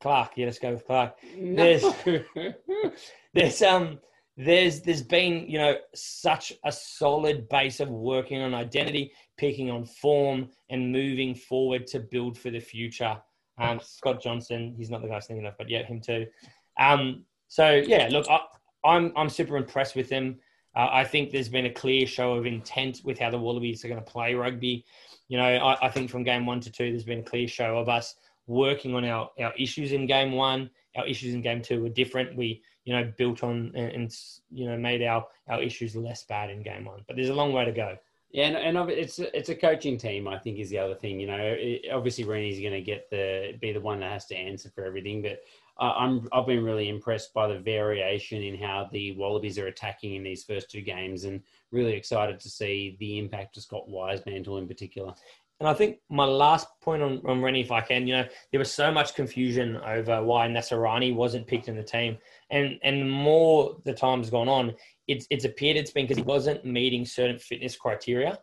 Clark. Yeah, let's go with Clark. There's, there's um, there's there's been you know such a solid base of working on identity, picking on form, and moving forward to build for the future. Um, Scott Johnson, he's not the guy I was thinking of, but yeah, him too. Um, so yeah, look, I, I'm I'm super impressed with him. Uh, I think there's been a clear show of intent with how the Wallabies are going to play rugby. You know, I, I think from game one to two, there's been a clear show of us working on our, our issues in game one. Our issues in game two were different. We, you know, built on and, and you know made our our issues less bad in game one. But there's a long way to go. Yeah, and, and it's it's a coaching team. I think is the other thing. You know, it, obviously Rennie's going to get the be the one that has to answer for everything. But I'm I've been really impressed by the variation in how the Wallabies are attacking in these first two games, and really excited to see the impact of Scott Wisemantel in particular. And I think my last point on, on Rennie, if I can, you know, there was so much confusion over why Naisarani wasn't picked in the team. And and more the time's gone on, it's, it's appeared it's been because he wasn't meeting certain fitness criteria.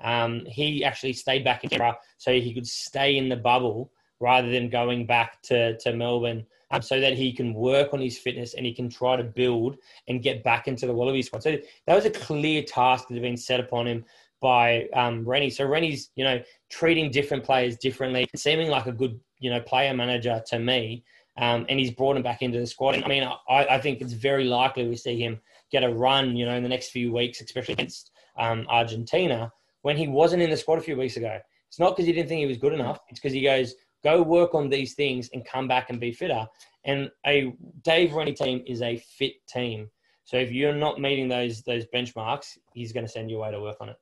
Um, he actually stayed back in Canberra so he could stay in the bubble rather than going back to, to Melbourne um, so that he can work on his fitness and he can try to build and get back into the Wallaby squad. So that was a clear task that had been set upon him by um, Rennie. So Rennie's, you know, treating different players differently, seeming like a good, you know, player manager to me. Um, and he's brought him back into the squad. And I mean, I, I, think it's very likely we see him get a run, you know, in the next few weeks, especially against um, Argentina, when he wasn't in the squad a few weeks ago. It's not because he didn't think he was good enough. It's because he goes, go work on these things and come back and be fitter. And a Dave Rennie team is a fit team. So if you're not meeting those those benchmarks, he's going to send you away to work on it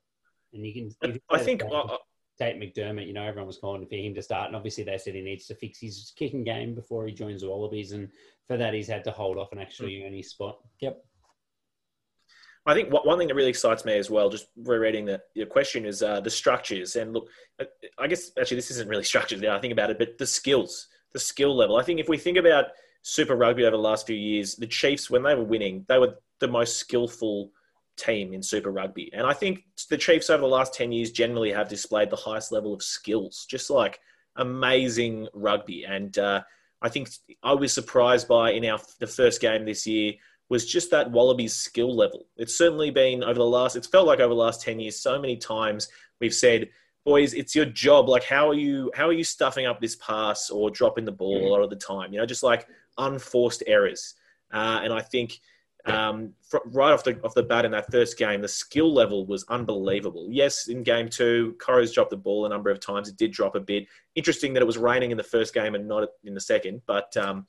and you can. You I think. Tate McDermott, you know, everyone was calling for him to start, and obviously they said he needs to fix his kicking game before he joins the Wallabies, and for that he's had to hold off and actually mm. earn his spot. Yep. I think one thing that really excites me as well, just rereading the your question, is uh, the structures. And look, I guess actually this isn't really structures now I think about it, but the skills, the skill level. I think if we think about Super Rugby over the last few years, the Chiefs when they were winning, they were the most skillful team in Super Rugby. And I think the Chiefs over the last 10 years generally have displayed the highest level of skills, just like amazing rugby. And uh, I think I was surprised by in our the first game this year was just that Wallabies skill level. It's certainly been over the last, it's felt like over the last 10 years, so many times we've said, boys, it's your job. Like, how are you, how are you stuffing up this pass or dropping the ball a lot of the time? You know, just like unforced errors. Uh, and I think, um, right off the off the bat in that first game, the skill level was unbelievable. Yes, in game two, Corro's dropped the ball a number of times. It did drop a bit. Interesting that it was raining in the first game and not in the second. But um,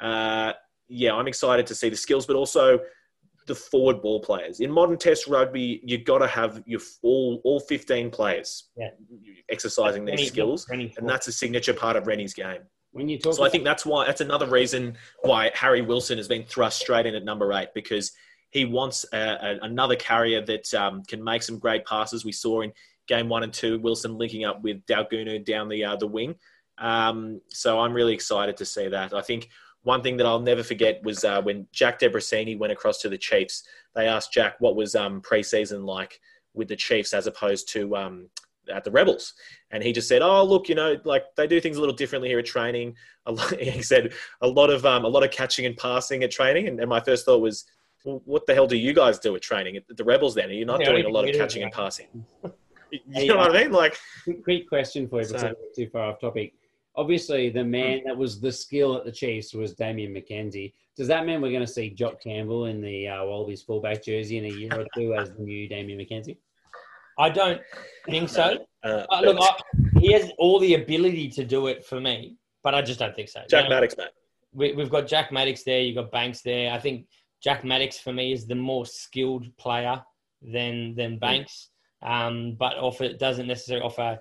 uh, yeah, I'm excited to see the skills, but also the forward ball players. In modern Test rugby, you've got to have your all all 15 players yeah. exercising their skills, and that's a signature part of Rennie's game. When you talk, so I think that's why that's another reason why Harry Wilson has been thrust straight in at number eight because he wants a, a, another carrier that um, can make some great passes. We saw in game one and two Wilson linking up with Daugunu down the uh, the wing. Um, so I'm really excited to see that. I think one thing that I'll never forget was uh, when Jack Debreczeni went across to the Chiefs. They asked Jack what was um, preseason like with the Chiefs as opposed to um, at the Rebels, and he just said, "Oh, look, you know, like they do things a little differently here at training." Lot, he said a lot of um, a lot of catching and passing at training, and, and, my first thought was, well, "What the hell do you guys do at training at the Rebels? Then are you not yeah, doing a lot of catching and passing?" you know what I mean? Like, quick question for you so, too far off topic. Obviously the man that was the skill at the Chiefs was Damian McKenzie. Does that mean we're going to see Jock Campbell in the uh, Wallabies fullback jersey in a year or two as the new Damian McKenzie? I don't think so. Uh, Uh, look, I, he has all the ability to do it for me, but I just don't think so. Jack You know, Maddocks, mate. we, we've got Jack Maddocks there. You've got Banks there. I think Jack Maddocks for me is the more skilled player than than Banks, um, but offer doesn't necessarily offer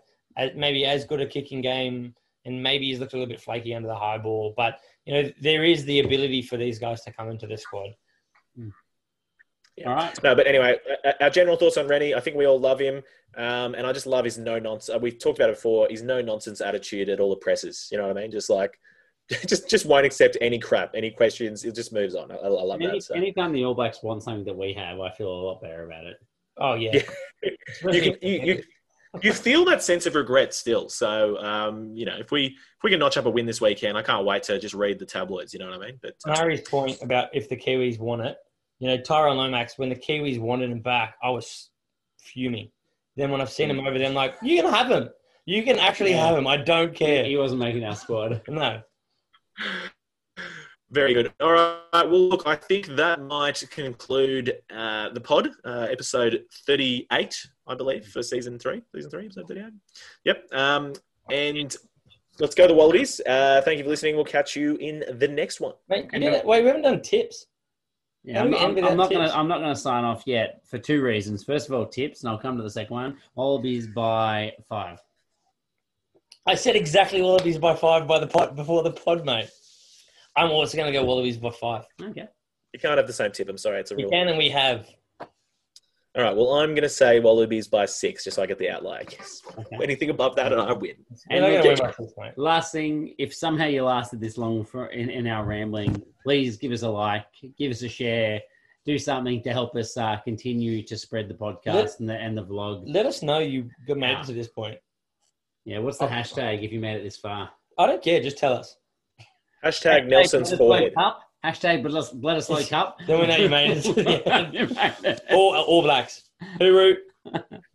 maybe as good a kicking game, and maybe he's looked a little bit flaky under the high ball. But you know there is the ability for these guys to come into the squad. Yeah. All right. No, but anyway, uh, our general thoughts on Rennie. I think we all love him, um, and I just love his no nonsense. We've talked about it before. His no nonsense attitude at all the presses. You know what I mean? Just like, just just won't accept any crap, any questions. It just moves on. I, I love Any, that. So. anytime the All Blacks want something that we have, I feel a lot better about it. Oh yeah, Yeah. you, can, you, you, you feel that sense of regret still. So, um, you know, if we if we can notch up a win this weekend, I can't wait to just read the tabloids. You know what I mean? But uh, Harry's point about if the Kiwis want it, you know, Tyrel Lomax, when the Kiwis wanted him back, I was fuming. Then when I've seen him over there, I'm like, you can have him. You can actually Yeah. have him. I don't care. He wasn't making our squad. No. Very good. All right. Well, look, I think that might conclude uh, the pod, uh, episode 38, I believe, for season three. Season three, episode 38. Yep. Um, and let's go to the Wallabies. Uh, thank you for listening. We'll catch you in the next one. Wait, you And did it. Wait, we haven't done tips. Yeah, I'm, do we end I'm- I'm not gonna. I'm not gonna sign off yet for two reasons. First of all, tips, and I'll come to the second one. Wallabies by five. I said exactly Wallabies by five by the pod before the pod, mate. I'm also going to go Wallabies by five. Okay. You can't have the same tip. I'm sorry. It's a You rule. can, and we have. All right. Well, I'm going to say Wallabies by six, just so I get the outlay. I guess. Okay. Anything above that, and I win. And not look, going win by six, mate. last thing, if somehow you lasted this long for in, in our rambling, please give us a like, give us a share, do something to help us uh, continue to spread the podcast Let- and the and the vlog. Let us know you got made it to this point. Yeah, what's the hashtag if you made it this far? I don't care. Just tell us. Hashtag Nelson's Bledisloe forehead. Cup. Hashtag but let us Bledisloe up. Then we know you made it. You made it. All, all blacks. Hooroo.